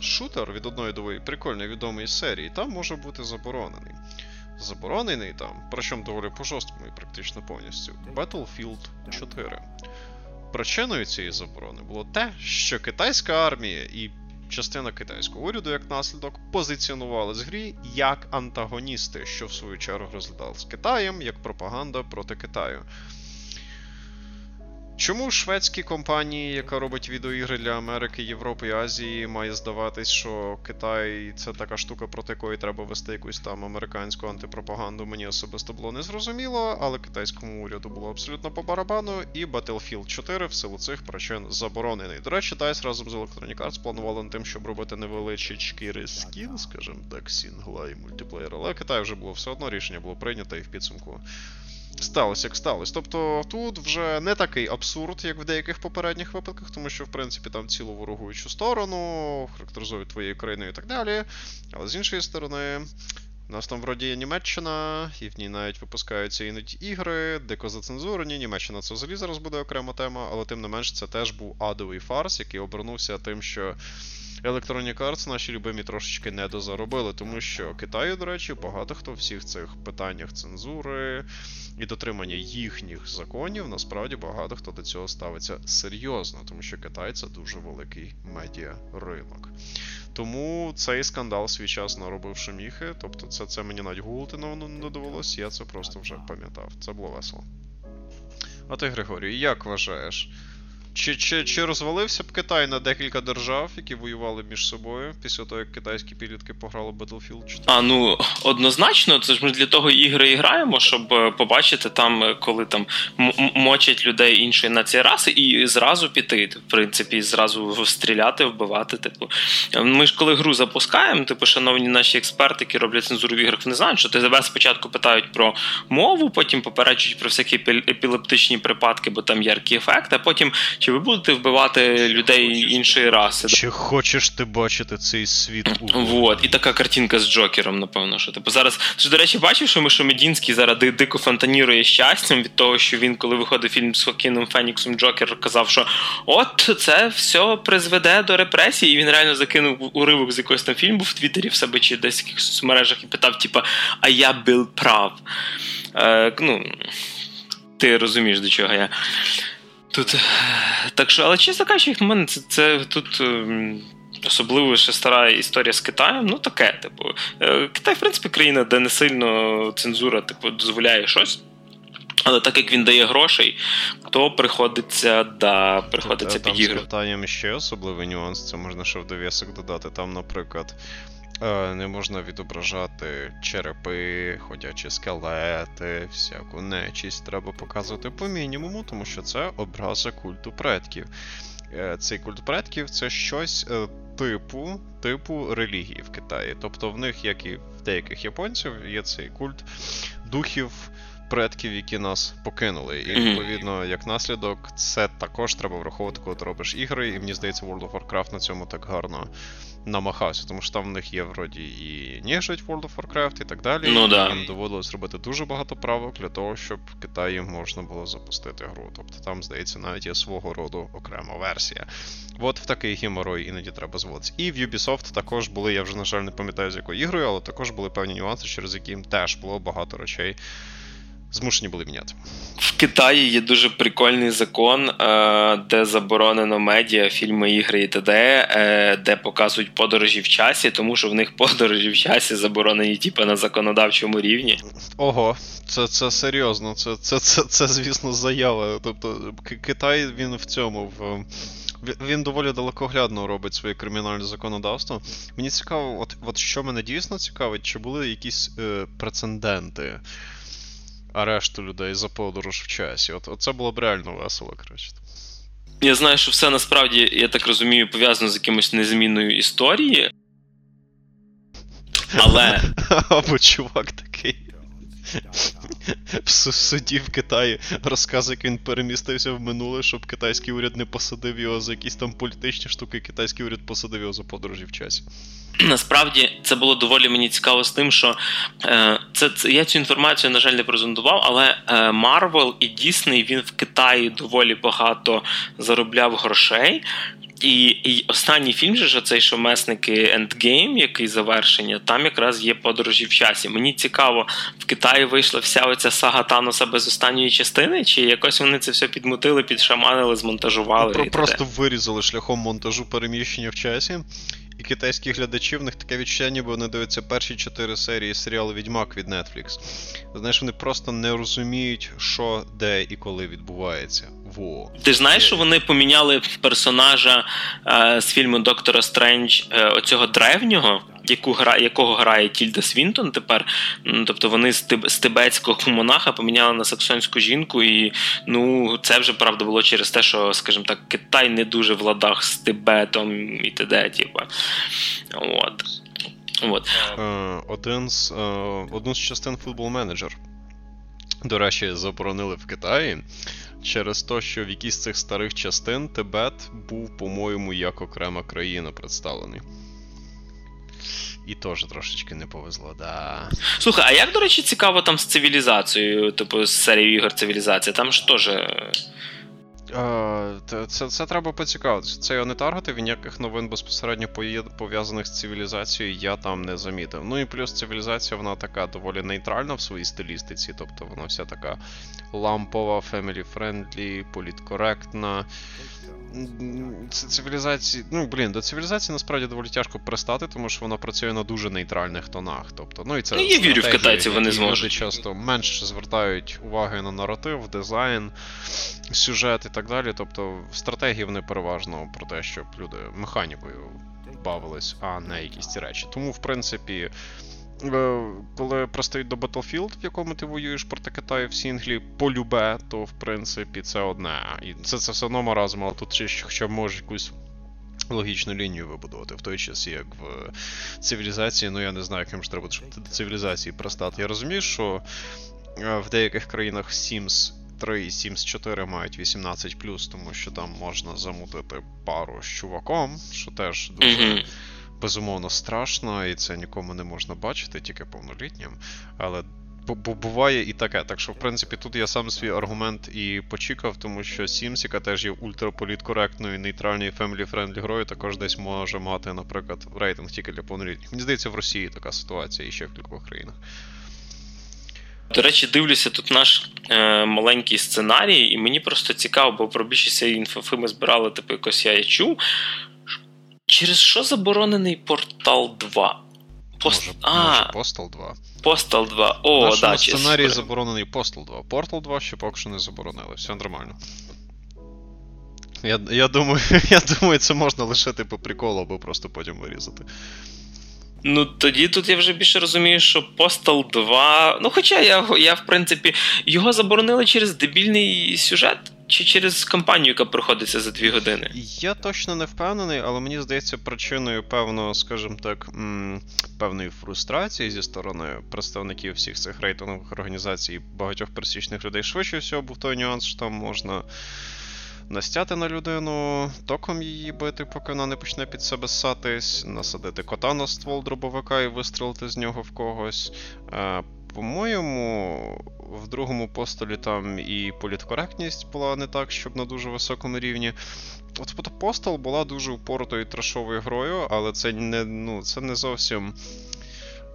шутер від одної доволі прикольної відомої серії, там може бути заборонений. Заборонений там, причому доволі по-жорсткому і практично повністю, Battlefield 4. Причиною цієї заборони було те, що китайська армія і частина китайського уряду, як наслідок, позиціонували з грі як антагоністи, що в свою чергу розглядали з Китаєм як пропаганда проти Китаю. Чому шведські компанії, яка робить відеоігри для Америки, Європи і Азії, має здаватись, що Китай це така штука, проти якої треба вести якусь там американську антипропаганду? Мені особисто було незрозуміло, але китайському уряду було абсолютно по барабану, і Battlefield 4 в силу цих причин заборонений. До речі, DICE разом з Electronic Arts планували над тим, щоб робити невеличкий рескін, скажімо так, сінгла і мультиплеєр, але Китай вже було все одно рішення було прийнято і в підсумку. Сталося, як сталося. Тобто тут вже не такий абсурд, як в деяких попередніх випадках, тому що, в принципі, там цілу ворогуючу сторону, характеризують твоєю країною і так далі. Але з іншої сторони, у нас там вроді є Німеччина, і в ній навіть випускаються іноді ігри, дико зацензурені. Німеччина це взагалі зараз буде окрема тема, але тим не менш це теж був адовий фарс, який обернувся тим, що. Electronic Arts наші любимі трошечки недозаробили, тому що Китаю, до речі, багато хто в всіх цих питаннях цензури і дотримання їхніх законів, насправді багато хто до цього ставиться серйозно, тому що Китай це дуже великий медіа ринок. Тому цей скандал свій час наробив шуміхи, тобто це це мені навіть гуглити не довелося, я це просто вже пам'ятав. Це було весело. А ти, Григорій, як вважаєш? Чи чи, чи розвалився б Китай на декілька держав, які воювали між собою після того, як китайські підлітки пограли Battlefield 4? А ну однозначно, це ж ми для того ігри і граємо, щоб е, побачити там, е, коли там мочать людей іншої нації раси, і зразу піти. В принципі, зразу стріляти, вбивати. Типу, ми ж коли гру запускаємо, типу, шановні наші експерти, які роблять цензуру в іграх, вони знають, що тебе спочатку питають про мову, потім попереджують про всякі епілептичні припадки, бо там яркі ефекти, а потім. Чи ви будете вбивати людей іншої раси? Чи хочеш ти бачити цей світ Вот. І така картинка з Джокером, напевно, що типу зараз. Ти, до речі, бачив, що Мишомедінський зараз дико фонтанірує щастям від того, що він, коли виходив фільм з Хокіном Феніксом, Джокер казав, що от це все призведе до репресії, і він реально закинув уривок з якогось там фільму в Твіттері в себе чи десь в якихось соцмережах і питав, типа, а я був прав. Е, ну, Ти розумієш, до чого я. Тут. Так що, але чесно кажучи, як на мене, це, це тут. Ем, особливо ще стара історія з Китаєм, ну таке, типу. Е, Китай, в принципі, країна, де не сильно цензура типу, дозволяє щось. Але так як він дає грошей, то приходиться да, приходиться під ігри. З Китаєм ще особливий нюанс, це можна ще в довісок додати. Там, наприклад, Е, не можна відображати черепи, ходячі скелети, всяку нечість треба показувати по мінімуму, тому що це образа культу предків. Е, цей культ предків це щось е, типу типу релігії в Китаї. Тобто в них, як і в деяких японців, є цей культ духів. Предків, які нас покинули, і відповідно, як наслідок, це також треба враховувати, коли ти робиш ігри. І мені здається, World of Warcraft на цьому так гарно намахався, тому що там в них є вроді і нежить World of Warcraft і так далі. Ну, да. Їм доводилось робити дуже багато правок для того, щоб в Китаї можна було запустити гру. Тобто там, здається, навіть є свого роду окрема версія. От в такий геморой іноді треба зводитися. І в Ubisoft також були, я вже, на жаль, не пам'ятаю, з якою ігрою, але також були певні нюанси, через які їм теж було багато речей змушені були міняти. В Китаї є дуже прикольний закон, е, де заборонено медіа, фільми, ігри і т.д., е, де показують подорожі в часі, тому що в них подорожі в часі заборонені типу, на законодавчому рівні. Ого, це це серйозно. Це, це, це, це, звісно, заява. Тобто Китай він в цьому в. Він доволі далекоглядно робить своє кримінальне законодавство. Мені цікаво, от от що мене дійсно цікавить, чи були якісь е, прецеденти арешту людей за подорож в часі. От, Оце це було б реально весело, коротше. Я знаю, що все насправді, я так розумію, пов'язано з якимось незмінною історією. Але. Або чувак такий. В суді в Китаї розказує, як він перемістився в минуле, щоб китайський уряд не посадив його за якісь там політичні штуки, китайський уряд посадив його за подорожі в часі. Насправді це було доволі мені цікаво з тим, що е, це, це я цю інформацію, на жаль, не презентував, але Марвел і Дісней він в Китаї доволі багато заробляв грошей. І і останній фільм же цей що месники Endgame, який завершення, там якраз є подорожі в часі. Мені цікаво, в Китаї вийшла вся оця сага Таноса без останньої частини, чи якось вони це все підмутили, підшаманили, змонтажували. Про, просто вирізали шляхом монтажу переміщення в часі. і китайські глядачі, в них таке відчуття, ніби вони дивляться перші чотири серії серіалу Відьмак від Netflix. Знаєш, вони просто не розуміють, що, де і коли відбувається. Во. Ти знаєш, що вони поміняли персонажа е, з фільму Доктора Стрендж е, оцього древнього, яку гра, якого грає Тільда Свінтон тепер. Тобто вони з, тибетського монаха поміняли на саксонську жінку, і ну це вже правда було через те, що, скажімо так, Китай не дуже в ладах з Тибетом і т.д. Типу. От. От. Е, один з одну з частин футбол менеджер. До речі, заборонили в Китаї через те, що в якійсь з цих старих частин Тибет був, по-моєму, як окрема країна представлений. І теж трошечки не повезло, да. Слухай, а як, до речі, цікаво там з цивілізацією, типу з серією ігор цивілізація? Там ж теж. Це це, це треба поцікавитися. Це я не таргетив і ніяких новин безпосередньо пов'язаних з цивілізацією я там не замітив. Ну і плюс цивілізація, вона така доволі нейтральна в своїй стилістиці, тобто вона вся така лампова, family-friendly, політкоректна цивілізації. Ну, блін, до цивілізації насправді доволі тяжко пристати, тому що вона працює на дуже нейтральних тонах. Тобто, ну і це ну, Я вірю в китайців, вони зможуть. Часто менше звертають уваги на наратив, дизайн, сюжет і так далі. Тобто, стратегії вони переважно про те, щоб люди механікою бавились, а не якісь ці речі. Тому, в принципі. Е, коли пристають до Battlefield, в якому ти воюєш проти Китаю в Сінглі, полюбе, то в принципі це одне. І це це все одно маразм, але тут ще хоча б можеш якусь логічну лінію вибудувати в той час, як в цивілізації. Ну я не знаю, яким ж треба щоб до цивілізації пристати. Я розумію, що е, в деяких країнах Sims 3 і Sims 4 мають 18, тому що там можна замутити пару з чуваком, що теж дуже. Безумовно страшно, і це нікому не можна бачити, тільки повнолітнім. Але буває і таке. Так що, в принципі, тут я сам свій аргумент і спростував, тому що Sims, яка теж є ультраполіткоректною, нейтральною family-friendly грою, також десь може мати, наприклад, рейтинг тільки для повнолітніх. Мені здається, в Росії така ситуація і ще в кількох країнах. До речі, дивлюся тут наш е, маленький сценарій, і мені просто цікаво, бо про більшість цієї інфофи ми збирали, типу, якось я чув, Через що заборонений портал 2? Пост... Може, а, може Postal 2. Postal 2. О, В да, сценарії заборонений Postal 2. Portal 2 ще поки що не заборонили, все нормально. Я я, думаю, я думаю, це можна лишити по приколу, або просто потім вирізати. Ну, тоді тут я вже більше розумію, що Postal 2. Ну, хоча я, я в принципі, його заборонили через дебільний сюжет. Чи через кампанію, яка проходиться за дві години? Я точно не впевнений, але мені здається, причиною певно, скажімо так, певної фрустрації зі сторони представників всіх цих рейтингових організацій багатьох пересічних людей. Швидше всього був той нюанс, що там можна. Настяти на людину, током її бити, поки вона не почне під себе ссатись, насадити кота на ствол дробовика і вистрелити з нього в когось. По-моєму, в другому постолі там і політкоректність була не так, щоб на дуже високому рівні. От постол була дуже упоротою трешовою грою, але це не ну, це не зовсім.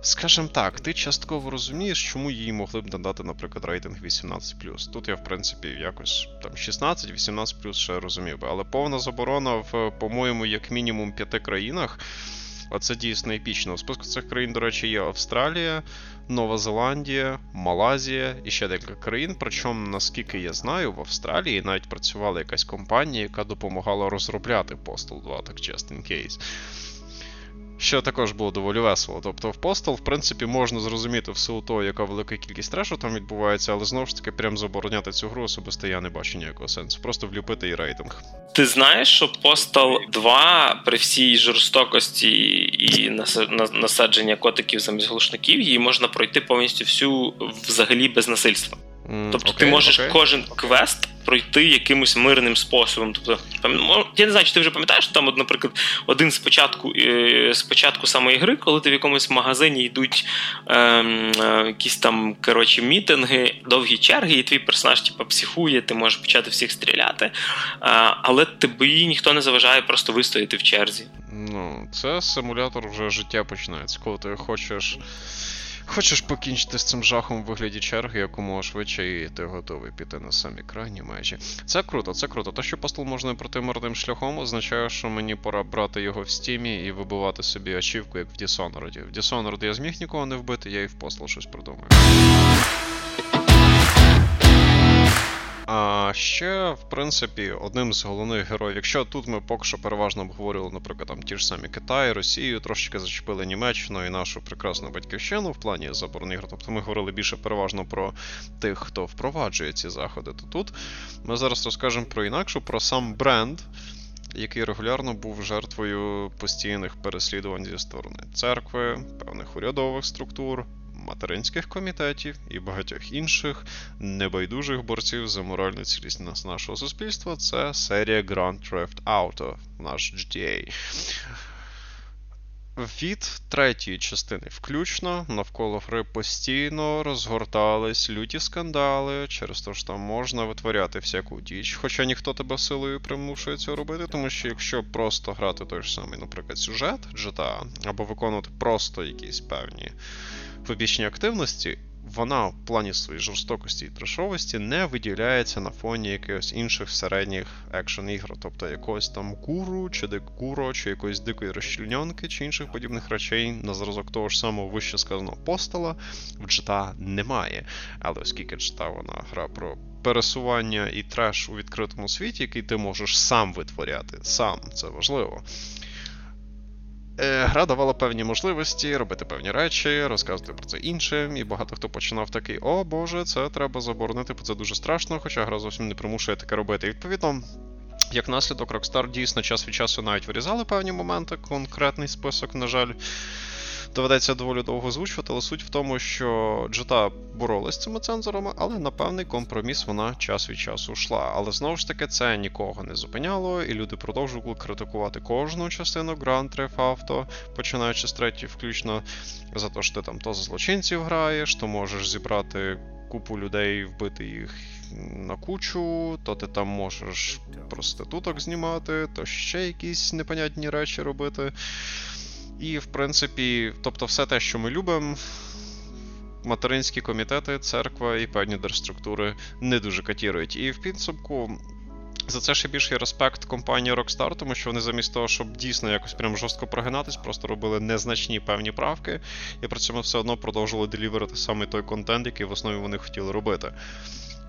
Скажем так, ти частково розумієш, чому їй могли б надати, наприклад, рейтинг 18. Тут я, в принципі, якось там 16-18 ще розумів би. Але повна заборона в, по-моєму, як мінімум п'яти країнах. Оце дійсно епічно. У списку цих країн, до речі, є Австралія, Нова Зеландія, Малазія і ще декілька країн. Причому, наскільки я знаю, в Австралії навіть працювала якась компанія, яка допомагала розробляти Postal 2, так just in case що також було доволі весело. Тобто в Postal, в принципі, можна зрозуміти в силу того, яка велика кількість трешу там відбувається, але знову ж таки, прям забороняти цю гру особисто я не бачу ніякого сенсу. Просто влюпити і рейтинг. Ти знаєш, що Postal 2 при всій жорстокості і насадження котиків замість глушників, її можна пройти повністю всю взагалі без насильства. Тобто okay, ти можеш okay. кожен квест пройти якимось мирним способом. Тобто, я не знаю, чи ти вже пам'ятаєш, що там, от, наприклад, один з початку е, з початку самої гри, коли ти в якомусь магазині йдуть е, е, якісь там коротше, мітинги, довгі черги, і твій персонаж типу, психує, ти можеш почати всіх стріляти, е, але тобі ніхто не заважає просто вистояти в черзі. Ну, це симулятор вже життя починається, коли ти хочеш Хочеш покінчити з цим жахом у вигляді черги якомога швидше, і ти готовий піти на самі крайні межі. Це круто, це круто. Те, що постол можна пройти мирним шляхом, означає, що мені пора брати його в стімі і вибивати собі ачівку, як в Dishonored. В Dishonored я зміг нікого не вбити, я і в постол щось придумаю. А ще, в принципі, одним з головних героїв, якщо тут ми поки що переважно обговорювали, наприклад, там ті ж самі Китай, Росію, трошечки зачепили Німеччину і нашу прекрасну батьківщину в плані заборони ігр. Тобто ми говорили більше переважно про тих, хто впроваджує ці заходи, то тут ми зараз розкажемо про інакшу, про сам бренд. Який регулярно був жертвою постійних переслідувань зі сторони церкви, певних урядових структур, материнських комітетів і багатьох інших небайдужих борців за моральну цілісність нашого суспільства, це серія Grand Theft Auto, наш GTA. Від третьої частини включно. Навколо гри постійно розгортались люті скандали, через те, що там можна витворяти всяку діч, хоча ніхто тебе силою примушує це робити, тому що якщо просто грати той ж самий, наприклад, сюжет GTA, або виконувати просто якісь певні побічні активності, вона в плані своєї жорстокості і трешовості не виділяється на фоні якихось інших середніх екшн ігр, тобто якогось там гуру, чи декуро, чи якоїсь дикої розчільньонки, чи інших подібних речей на зразок того ж самого вище сказаного постала в GTA немає. Але оскільки GTA вона гра про пересування і треш у відкритому світі, який ти можеш сам витворяти, сам це важливо. Е, гра давала певні можливості робити певні речі, розказувати про це іншим, і багато хто починав такий: о Боже, це треба заборонити, бо це дуже страшно, хоча гра зовсім не примушує таке робити. І відповідно, як наслідок, Rockstar дійсно час від часу навіть вирізали певні моменти, конкретний список, на жаль доведеться доволі довго озвучувати, але суть в тому, що Джета боролась з цими цензорами, але на певний компроміс вона час від часу йшла. Але знову ж таки це нікого не зупиняло, і люди продовжували критикувати кожну частину Grand Theft Auto, починаючи з третьої, включно за те, що ти там то за злочинців граєш, то можеш зібрати купу людей, вбити їх. На кучу, то ти там можеш проституток знімати, то ще якісь непонятні речі робити. І, в принципі, тобто, все те, що ми любимо. Материнські комітети, церква і певні держструктури не дуже катірують. І в підсумку за це ще більший респект компанії Rockstar, тому що вони замість того, щоб дійсно якось прям жорстко прогинатись, просто робили незначні певні правки, і при цьому все одно продовжували деліверити саме той контент, який в основі вони хотіли робити.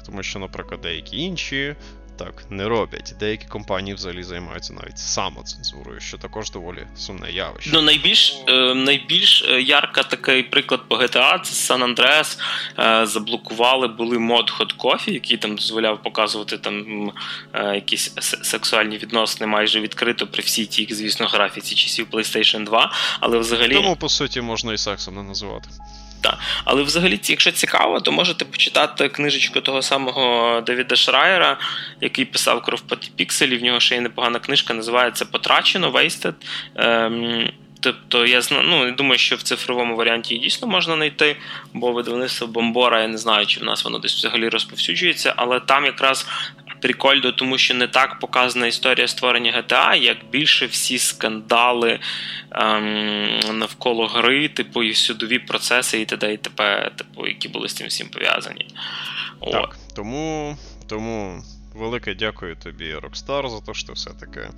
Тому що, наприклад, деякі інші так не роблять. Деякі компанії взагалі займаються навіть самоцензурою, що також доволі сумне явище. Ну найбільш е, найбільш е, ярка такий приклад по GTA, це San Andreas. Е, заблокували були мод Hot Coffee, який там дозволяв показувати там е, якісь сексуальні відносини майже відкрито при всій тій, звісно, графіці часів PlayStation 2. Але взагалі тому по суті можна і сексом не називати. Так. Але взагалі, якщо цікаво, то можете почитати книжечку того самого Девіда Шрайера, який писав кров пікселі. В нього ще є непогана книжка, називається Потрачено Wasted. Ем, Тобто я ну, думаю, що в цифровому варіанті її дійсно можна знайти, бо видавництво Бомбора, я не знаю, чи в нас воно десь взагалі розповсюджується, але там якраз прикольно, тому що не так показана історія створення GTA, як більше всі скандали ем, навколо гри, типу, і судові процеси, і т.д. і т.п., типу, які були з цим всім пов'язані. Так, тому, тому велике дякую тобі, Rockstar, за те, що ти все-таки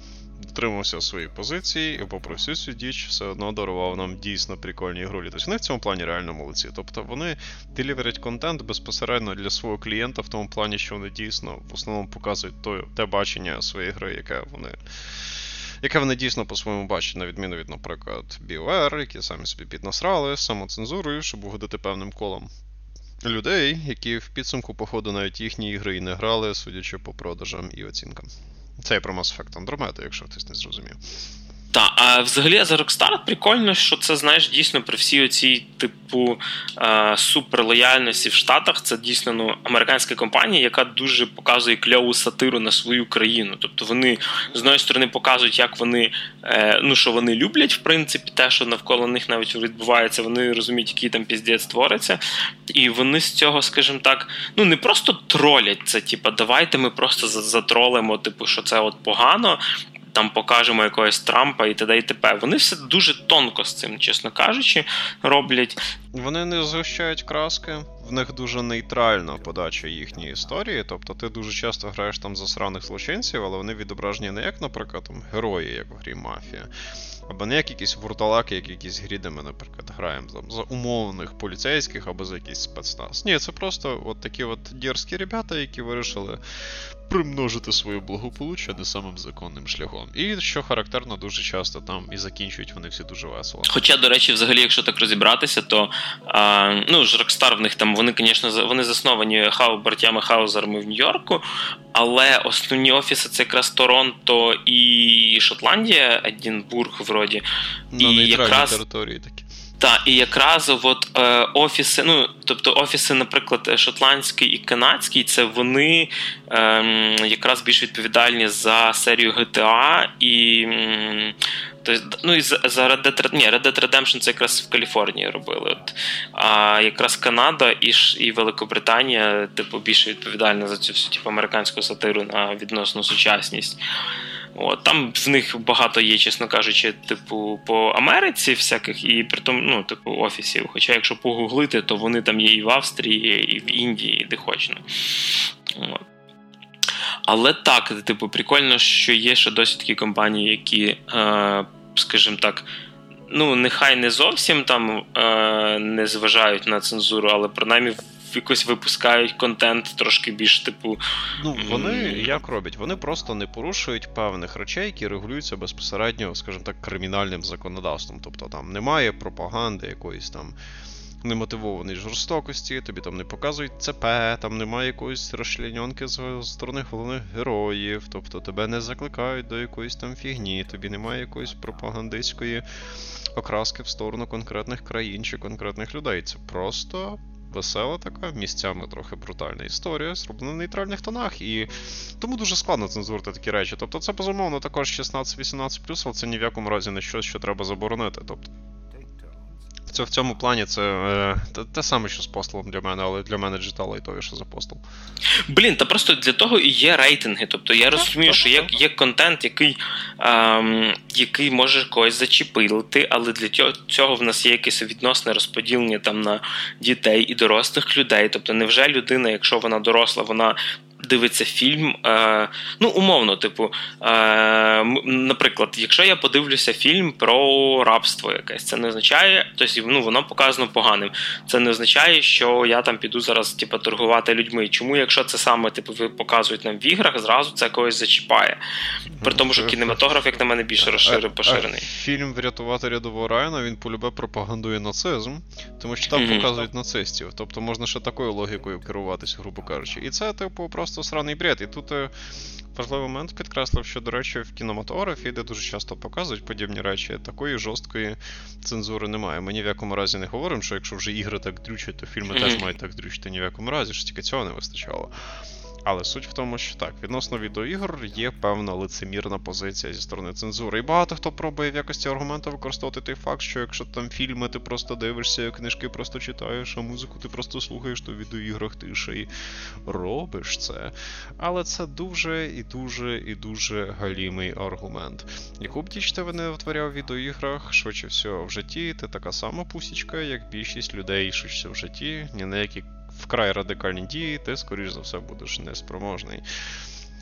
дотримався своєї позиції, і попри всю цю діч, все одно дарував нам дійсно прикольні ігрулі. Тобто вони в цьому плані реально молодці. Тобто вони деліверять контент безпосередньо для свого клієнта, в тому плані, що вони дійсно в основному показують те, те бачення своєї гри, яке вони. Яке вони дійсно по-своєму бачать, на відміну від, наприклад, BioWare, які самі собі піднасрали самоцензурою, щоб угодити певним колом людей, які в підсумку, походу, навіть їхні ігри і не грали, судячи по продажам і оцінкам. Це я про Mass Effect Andromeda, якщо хтось не зрозумів. Так, а взагалі за Rockstar прикольно, що це знаєш дійсно при всій оцій типу суперлояльності в Штатах. Це дійсно ну, американська компанія, яка дуже показує кльову сатиру на свою країну. Тобто вони з одної сторони показують, як вони е, ну що вони люблять, в принципі, те, що навколо них навіть відбувається. Вони розуміють, який там піздець твориться. І вони з цього, скажімо так, ну не просто тролять це, типу, давайте ми просто затролимо, типу, що це от погано там покажемо якогось Трампа і т.д. і т.п. Вони все дуже тонко з цим, чесно кажучи, роблять. Вони не згущають краски, в них дуже нейтральна подача їхньої історії. Тобто ти дуже часто граєш там засраних злочинців, але вони відображені не як, наприклад, там, герої, як в грі мафія. Або не як якісь вурдалаки, як якісь грі, де ми, наприклад, граємо там, за умовних поліцейських або за якийсь спецназ. Ні, це просто от такі от дерзкі ребята, які вирішили примножити своє благополуччя не самим законним шляхом. І що характерно, дуже часто там і закінчують вони всі дуже весело. Хоча, до речі, взагалі, якщо так розібратися, то а, ну ж Rockstar в них там вони, звісно, вони засновані хау братями Хаузерами в Нью-Йорку, але основні офіси це якраз Торонто і Шотландія, Едінбург, вроді. На і якраз... території такі. Так, і якраз от е, офіси, ну тобто офіси, наприклад, шотландський і канадський, це вони е, якраз більш відповідальні за серію GTA і. Тобто, ну і за Red Dead, ні, Red Dead Redemption це якраз в Каліфорнії робили. От. А якраз Канада і і Великобританія, типу, більше відповідальна за цю всю типу, американську сатиру на відносну сучасність. От, Там в них багато є, чесно кажучи, типу, по Америці всяких, і при тому, ну, типу, офісів. Хоча, якщо погуглити, то вони там є і в Австрії, і в Індії, де хоч. Ну. Але так, типу, прикольно, що є ще досить такі компанії, які, е, скажімо так, ну, нехай не зовсім там е, не зважають на цензуру, але принаймні якось випускають контент трошки більш типу. Ну, вони як роблять? Вони просто не порушують певних речей, які регулюються безпосередньо, скажімо так, кримінальним законодавством. Тобто там немає пропаганди якоїсь там. Немотивованої жорстокості, тобі там не показують ЦП, там немає якоїсь розшляньонки з сторони головних героїв, тобто тебе не закликають до якоїсь там фігні, тобі немає якоїсь пропагандистської окраски в сторону конкретних країн чи конкретних людей. Це просто весела така, місцями трохи брутальна історія, зроблена в нейтральних тонах, і тому дуже складно цензурити такі речі. Тобто це, безумовно, також 16-18, але це ні в якому разі не щось, що треба заборонити. Тобто в цьому плані це е, те, те саме, що з постолом для мене, але для мене джитала і то, що за постол. Блін, та просто для того і є рейтинги. Тобто я розумію, що є є контент, який ем, який може когось зачепити, але для цього в нас є якесь відносне розподілення там на дітей і дорослих людей. Тобто, невже людина, якщо вона доросла, вона дивиться фільм. Е, Ну, умовно, типу, е, наприклад, якщо я подивлюся фільм про рабство якесь, це не означає, тобто, ну, воно показано поганим. Це не означає, що я там піду зараз типу, торгувати людьми. Чому, якщо це саме типу, показують нам в іграх, зразу це когось зачіпає. При тому, що кінематограф, як на мене, більше розширений поширений. Фільм Врятувати рядового Райана він полюбе пропагандує нацизм, тому що там mm-hmm. показують нацистів. Тобто можна ще такою логікою керуватися, грубо кажучи. І це, типу, просто просто сраний бред. І тут е, важливий момент підкреслив, що, до речі, в кінематографі, де дуже часто показують подібні речі, такої жорсткої цензури немає. Ми ні в якому разі не говоримо, що якщо вже ігри так дрючать, то фільми теж мають так дрючити ні в якому разі, що тільки цього не вистачало. Але суть в тому, що так, відносно відеоігр є певна лицемірна позиція зі сторони цензури. І багато хто пробує в якості аргументу використовувати той факт, що якщо там фільми ти просто дивишся, книжки просто читаєш, а музику ти просто слухаєш, то в відеоіграх ти ще й робиш це. Але це дуже і дуже і дуже галімий аргумент. Яку б діч ти не витворяв в відеоіграх, швидше всього в житті, ти така сама пусічка, як більшість людей швидше в житті, ні на які вкрай радикальні дії, ти, скоріш за все, будеш неспроможний.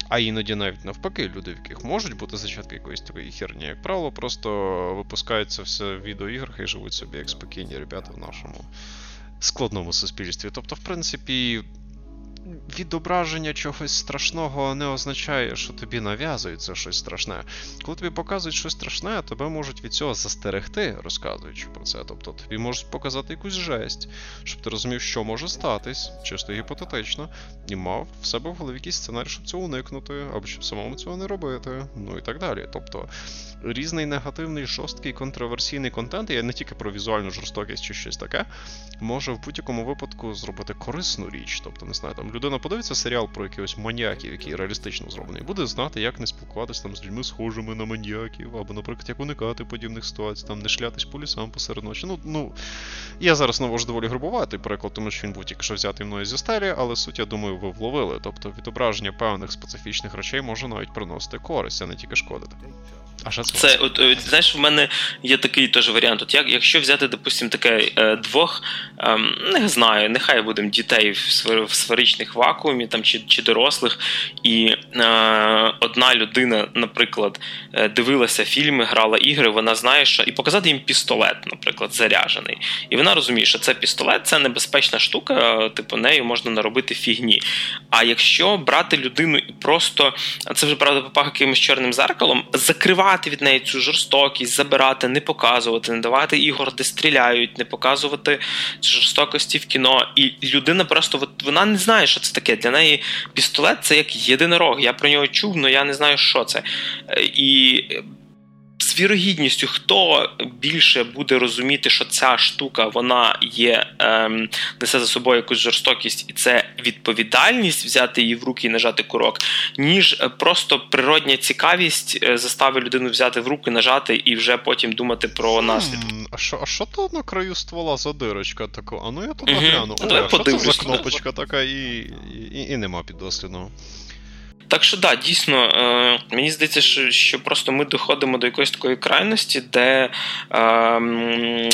А іноді навіть навпаки, люди, в яких можуть бути зачатки якоїсь такої херні, як правило, просто випускаються все в відеоіграх і живуть собі як спокійні ребята в нашому складному суспільстві. Тобто, в принципі відображення чогось страшного не означає, що тобі нав'язується щось страшне. Коли тобі показують щось страшне, тебе можуть від цього застерегти, розказуючи про це. Тобто тобі можуть показати якусь жесть, щоб ти розумів, що може статись, чисто гіпотетично, і мав в себе в голові якийсь сценарій, щоб цього уникнути, або щоб самому цього не робити, ну і так далі. Тобто різний негативний, жорсткий, контроверсійний контент, я не тільки про візуальну жорстокість чи щось таке, може в будь-якому випадку зробити корисну річ. Тобто, не знаю, там людина подивиться серіал про якихось маніяків, який реалістично зроблений, буде знати, як не спілкуватися там з людьми, схожими на маніяків, або, наприклад, як уникати подібних ситуацій, там не шлятись по лісам посеред ночі. Ну, ну, я зараз навожу доволі грубуватий приклад, тому що він був тільки що взятий мною зі стелі, але суть, я думаю, ви вловили. Тобто відображення певних специфічних речей може навіть приносити користь, а не тільки шкодити. А що це? Це от, от знаєш, в мене є такий теж варіант. От як, Якщо взяти, допустимо, таке е, двох, е, не знаю, нехай будемо дітей в сферичних вакуумі там, чи чи дорослих, і е, одна людина, наприклад, е, дивилася фільми, грала ігри, вона знає, що і показати їм пістолет, наприклад, заряжений. І вона розуміє, що це пістолет, це небезпечна штука, типу нею можна наробити фігні. А якщо брати людину і просто це вже правда попах якимось чорним зеркалом, закривати від неї цю жорстокість, забирати, не показувати, не давати ігор, де стріляють, не показувати жорстокості в кіно. І людина просто от, вона не знає, що це таке. Для неї пістолет це як єдинорог. Я про нього чув, але я не знаю, що це. Е, і з вірогідністю, хто більше буде розуміти, що ця штука вона є, ем, несе за собою якусь жорстокість, і це відповідальність взяти її в руки і нажати курок, ніж е, просто природня цікавість е, заставить людину взяти в руки, нажати і вже потім думати про наслідки. А що а що то на краю ствола за дирочка така? А ну я угу. гляну. О, а що це за кнопочка така і, і, і нема піддослідного. Так що да, дійсно, е, мені здається, що що просто ми доходимо до якоїсь такої крайності, де, е,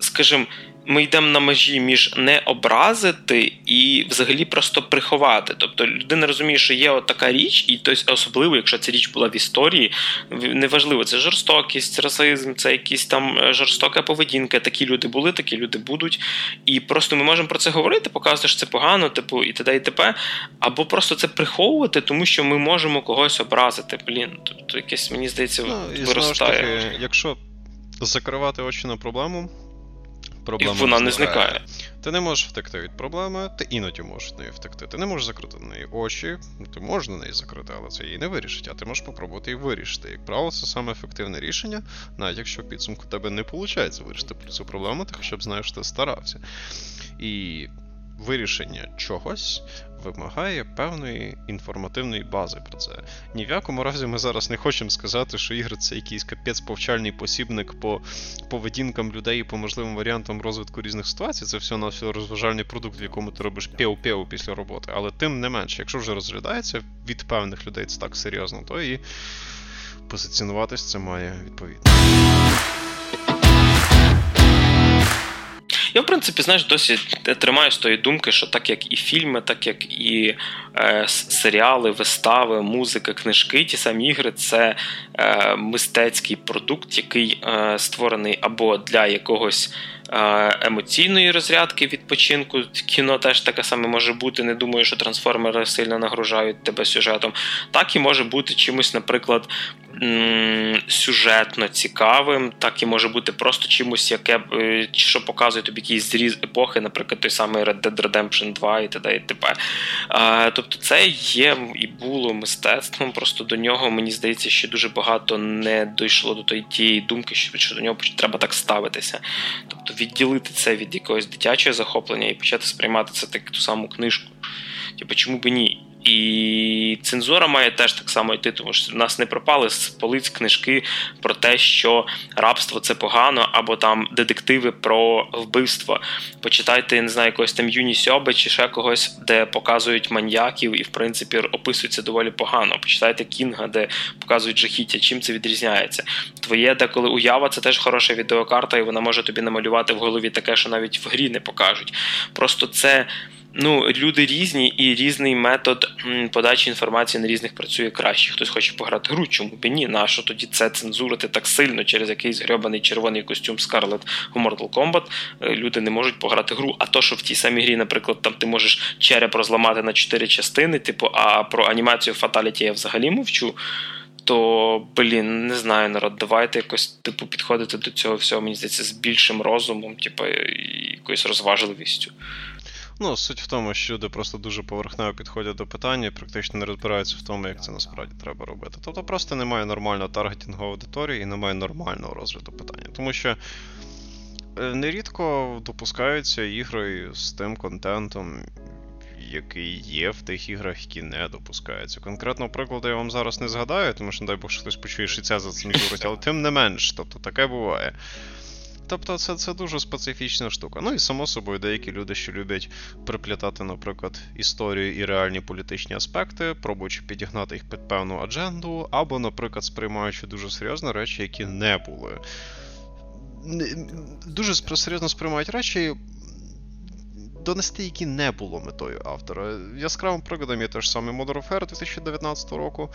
скажімо, ми йдемо на межі між не образити і взагалі просто приховати. Тобто людина розуміє, що є от така річ, і тобто, особливо, якщо ця річ була в історії, неважливо, це жорстокість, расизм, це якісь там е, жорстока поведінка. Такі люди були, такі люди будуть. І просто ми можемо про це говорити, показувати, що це погано, типу, і т.д. і т.п. Або просто це приховувати, тому що ми можемо когось образити. Блін, тобто якесь мені здається, ну, виростає. таки, якщо закривати очі на проблему проблема І вона не зникає. Ти не можеш втекти від проблеми, ти іноді можеш неї втекти. Ти не можеш закрити на неї очі, ти можеш на неї закрити, але це її не вирішить, а ти можеш спробувати її вирішити. Як правило, це саме ефективне рішення, навіть якщо в підсумку тебе не виходить вирішити цю проблему, ти хоча б знаєш, що ти старався. І вирішення чогось вимагає певної інформативної бази про це. Ні в якому разі ми зараз не хочемо сказати, що ігри це якийсь капець повчальний посібник по поведінкам людей і по можливим варіантам розвитку різних ситуацій. Це все на все розважальний продукт, в якому ти робиш пєу-пєу після роботи. Але тим не менше, якщо вже розглядається від певних людей це так серйозно, то і позиціонуватись це має відповідно. Я, в принципі, знаєш, досі тримаюсь тої думки, що так як і фільми, так як і е, серіали, вистави, музика, книжки, ті самі ігри це е, мистецький продукт, який е, створений або для якогось. Емоційної розрядки відпочинку. Кіно теж таке саме може бути. Не думаю, що трансформери сильно нагружають тебе сюжетом. Так і може бути чимось, наприклад, сюжетно цікавим, так і може бути просто чимось, яке е, що показує тобі якийсь зріз епохи, наприклад, той самий Red Dead Redemption 2 і т.д. і т.п. Тобто, це є і було мистецтвом. Просто до нього мені здається, що дуже багато не дійшло до тієї думки, що до нього треба так ставитися. Тобто відділити це від якогось дитячого захоплення і почати сприймати це так ту саму книжку. Типу, чому би ні? І цензура має теж так само йти, тому що в нас не пропали з полиць книжки про те, що рабство це погано, або там детективи про вбивство. Почитайте, не знаю, якогось там Юні Сьоби чи ще когось, де показують маньяків, і в принципі описується доволі погано. Почитайте Кінга, де показують жахіття. Чим це відрізняється? Твоє деколи уява це теж хороша відеокарта, і вона може тобі намалювати в голові таке, що навіть в грі не покажуть. Просто це ну, люди різні і різний метод подачі інформації на різних працює краще. Хтось хоче пограти гру, чому б ні? Нащо тоді це цензурити так сильно через якийсь грьобаний червоний костюм Scarlet у Mortal Kombat. Е, люди не можуть пограти гру. А то, що в тій самій грі, наприклад, там ти можеш череп розламати на чотири частини, типу, а про анімацію Fatality я взагалі мовчу. То, блін, не знаю, народ, давайте якось типу підходити до цього всього, мені здається, з більшим розумом, типу, і якоюсь розважливістю. Ну, суть в тому, що люди просто дуже поверхнево підходять до питання і практично не розбираються в тому, як це насправді треба робити. Тобто просто немає нормального таргетингу аудиторії і немає нормального розгляду питання. Тому що е, нерідко допускаються ігри з тим контентом, який є в тих іграх, які не допускаються. Конкретного прикладу я вам зараз не згадаю, тому що, не дай Бог, що хтось почує, що ця зацензурить, але тим не менш, тобто таке буває. Тобто це це дуже специфічна штука. Ну і само собою, деякі люди, що люблять приплітати, наприклад, історію і реальні політичні аспекти, пробуючи підігнати їх під певну адженду, або, наприклад, сприймаючи дуже серйозно речі, які не були. Дуже серйозно сприймають речі, донести, які не було метою автора. Яскравим прикладом є ж саме Modern Warfare 2019 року,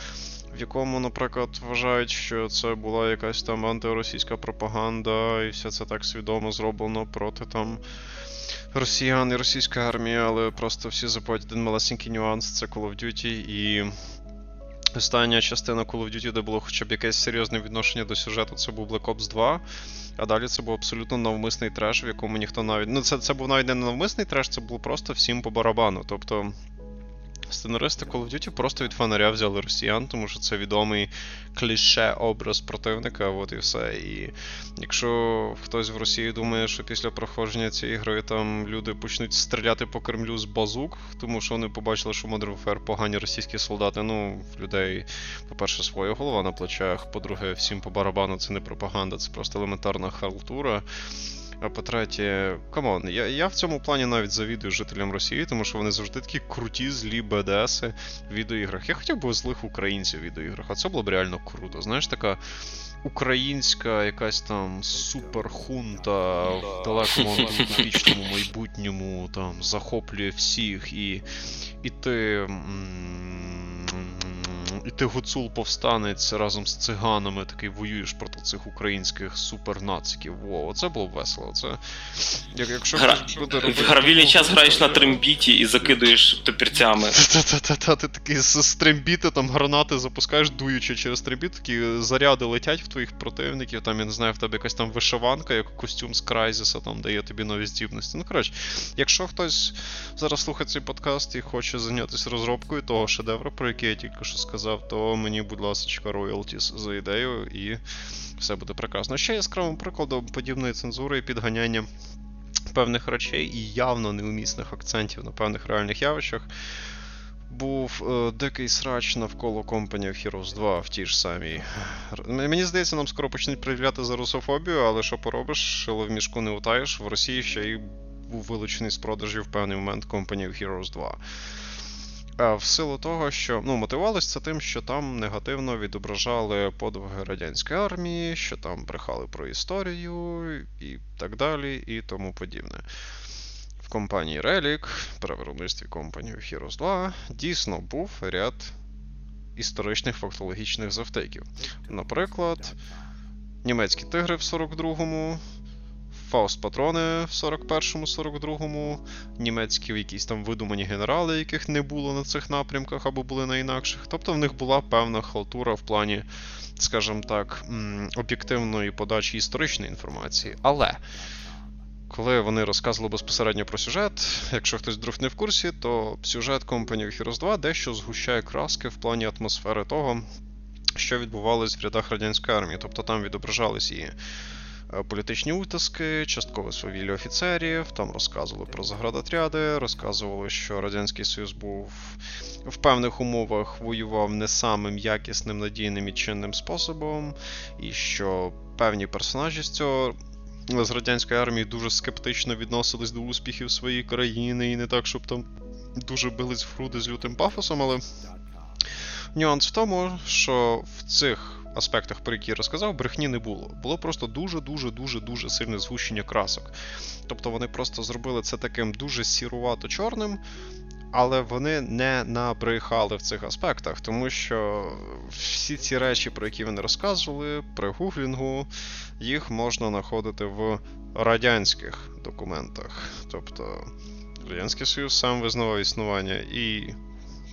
в якому, наприклад, вважають, що це була якась там антиросійська пропаганда, і все це так свідомо зроблено проти там. Росіян і російської армії, але просто всі забувають один малесенький нюанс це Call of Duty, і остання частина Call of Duty, де було хоча б якесь серйозне відношення до сюжету, це був Black Ops 2. А далі це був абсолютно навмисний треш, в якому ніхто навіть. Ну, це це був навіть не навмисний треш, це було просто всім по барабану. Тобто Сценаристи Call of Duty просто від фонаря взяли росіян, тому що це відомий кліше образ противника, от і все. І якщо хтось в Росії думає, що після проходження цієї гри там люди почнуть стріляти по Кремлю з базук, тому що вони побачили, що Modern Warfare погані російські солдати, ну, в людей, по-перше, своя голова на плечах, по-друге, всім по барабану це не пропаганда, це просто елементарна халтура. А по-третє, come on, я я в цьому плані навіть завидую жителям Росії, тому що вони завжди такі круті, злі badass-и в відеоіграх. Я хотів би злих українців в відеоіграх, а це було б реально круто. Знаєш, така українська якась там суперхунта в далекому антиутопічному майбутньому там захоплює всіх і і ти. М- і ти гуцул повстанець разом з циганами такий воюєш проти цих українських супернациків. Во, це було б весело. Це як, якщо Гра... буде робити... В гравільний час граєш на трембіті і закидуєш топірцями. Та-та-та, ти такий з трембіти, там гранати запускаєш, дуючи через трембіт, такі заряди летять в твоїх противників. Там, я не знаю, в тебе якась там вишиванка, як костюм з Крайзіса, там дає тобі нові здібності. Ну, коротше, якщо хтось зараз слухає цей подкаст і хоче зайнятися розробкою того шедевру, про який я тільки що сказав сказав, то мені, будь ласка, роялтіс за ідею, і все буде прекрасно. Ще яскравим прикладом подібної цензури і підганяння певних речей і явно неумісних акцентів на певних реальних явищах. Був е, дикий срач навколо Company of Heroes 2 в тій ж самій. Мені здається, нам скоро почнуть проявляти за русофобію, але що поробиш, шило в мішку не утаєш. В Росії ще й був вилучений з продажів в певний момент Company of Heroes 2. В силу того, що ну, мотивувалося це тим, що там негативно відображали подвиги радянської армії, що там брехали про історію і так далі, і тому подібне. В компанії Relic, при виробництві компанії Heroes 2, дійсно був ряд історичних фактологічних завтеків. Наприклад, німецькі тигри в 42-му, Фауст-патрони в 41-му, 42-му, німецькі якісь там видумані генерали, яких не було на цих напрямках або були на інакших. Тобто в них була певна халтура в плані, скажімо так, об'єктивної подачі історичної інформації. Але. Коли вони розказували безпосередньо про сюжет, якщо хтось вдруг не в курсі, то сюжет Company of Heroes 2 дещо згущає краски в плані атмосфери того, що відбувалось в рядах радянської армії. Тобто там відображались і політичні утиски, часткове свавілля офіцерів, там розказували про заградотряди, розказували, що Радянський Союз був в певних умовах воював не самим якісним, надійним і чинним способом, і що певні персонажі з цього. З радянської армії дуже скептично відносились до успіхів своєї країни, і не так, щоб там дуже бились в груди з лютим пафосом, але нюанс в тому, що в цих аспектах, про які я розказав, брехні не було. Було просто дуже-дуже дуже дуже сильне згущення красок. Тобто вони просто зробили це таким дуже сірувато чорним. Але вони не набрехали в цих аспектах, тому що всі ці речі, про які вони розказували, при гуглінгу, їх можна знаходити в радянських документах. Тобто Радянський Союз сам визнавав існування і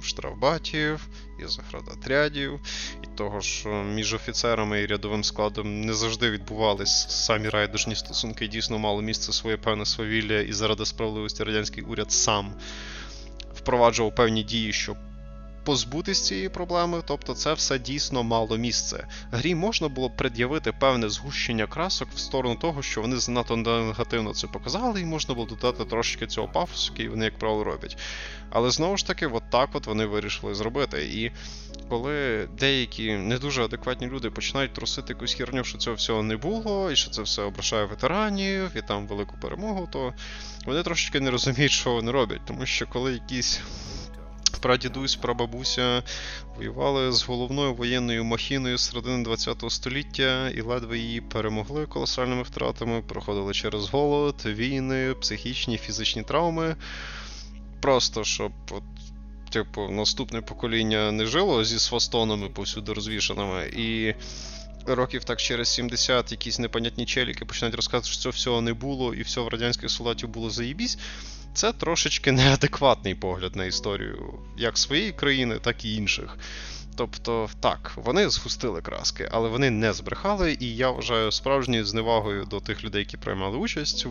штрафбатів, і заградотрядів, і того, що між офіцерами і рядовим складом не завжди відбувались самі райдужні стосунки, дійсно мало місце своє певне свавілля, і заради справедливості радянський уряд сам впроваджував певні дії, щоб позбутись цієї проблеми, тобто це все дійсно мало місце. Грі можна було пред'явити певне згущення красок в сторону того, що вони занадто негативно це показали, і можна було додати трошки цього пафосу, який вони, як правило, роблять. Але знову ж таки, от так от вони вирішили зробити. І коли деякі не дуже адекватні люди починають трусити якусь херню, що цього всього не було, і що це все обращає ветеранів, і там велику перемогу, то вони трошечки не розуміють, що вони роблять. Тому що коли якісь прадідусь, прабабуся воювали з головною воєнною махіною середини ХХ століття і ледве її перемогли колосальними втратами, проходили через голод, війни, психічні, фізичні травми. Просто щоб от, типу, наступне покоління не жило зі свастонами повсюди розвішаними. І років так через 70 якісь непонятні челіки починають розказувати, що цього всього не було, і все в радянських солдатів було заїбісь. Це трошечки неадекватний погляд на історію як своєї країни, так і інших. Тобто, так, вони згустили краски, але вони не збрехали, і я вважаю справжньою зневагою до тих людей, які приймали участь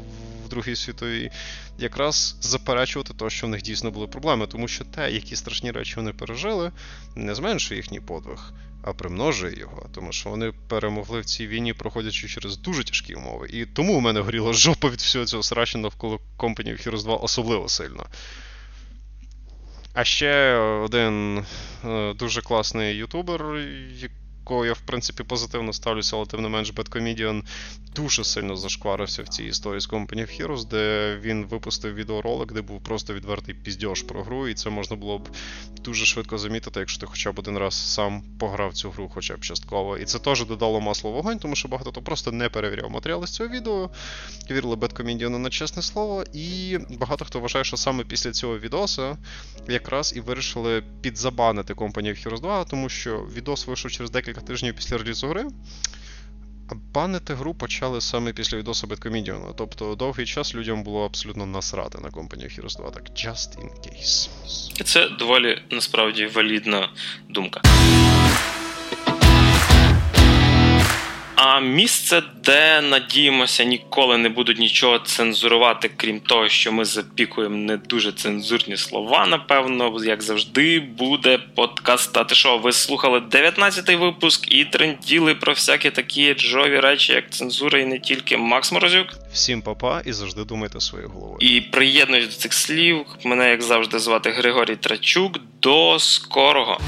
в Другій світовій, якраз заперечувати те, що в них дійсно були проблеми, тому що те, які страшні речі вони пережили, не зменшує їхній подвиг а примножує його, тому що вони перемогли в цій війні, проходячи через дуже тяжкі умови. І тому у мене горіла жопа від всього цього срача навколо Company of Heroes 2 особливо сильно. А ще один е, дуже класний ютубер, якого я, в принципі, позитивно ставлюся, але тим не менш Bad дуже сильно зашкварився в цій історії з Company of Heroes, де він випустив відеоролик, де був просто відвертий піздьош про гру, і це можна було б дуже швидко замітити, якщо ти хоча б один раз сам пограв цю гру, хоча б частково. І це теж додало масло вогонь, тому що багато хто просто не перевіряв матеріали з цього відео, вірили Bad на чесне слово, і багато хто вважає, що саме після цього відоса якраз і вирішили підзабанити Company of Heroes 2, тому що відос вийшов через декілька тижнів після релізу гри. Банити гру почали саме після відосу Беткомідіону. Тобто довгий час людям було абсолютно насрати на компанію Heroes 2, так just in case. Це доволі насправді валідна думка. А місце, де надіємося, ніколи не будуть нічого цензурувати, крім того, що ми запікуємо не дуже цензурні слова. Напевно, як завжди, буде подкаст «Тати шоу». Ви слухали 19-й випуск і тренділи про всякі такі джові речі, як цензура, і не тільки Макс Морозюк. Всім папа, і завжди думайте своєю головою. І приєднуюсь до цих слів. Мене як завжди звати Григорій Трачук. До скорого.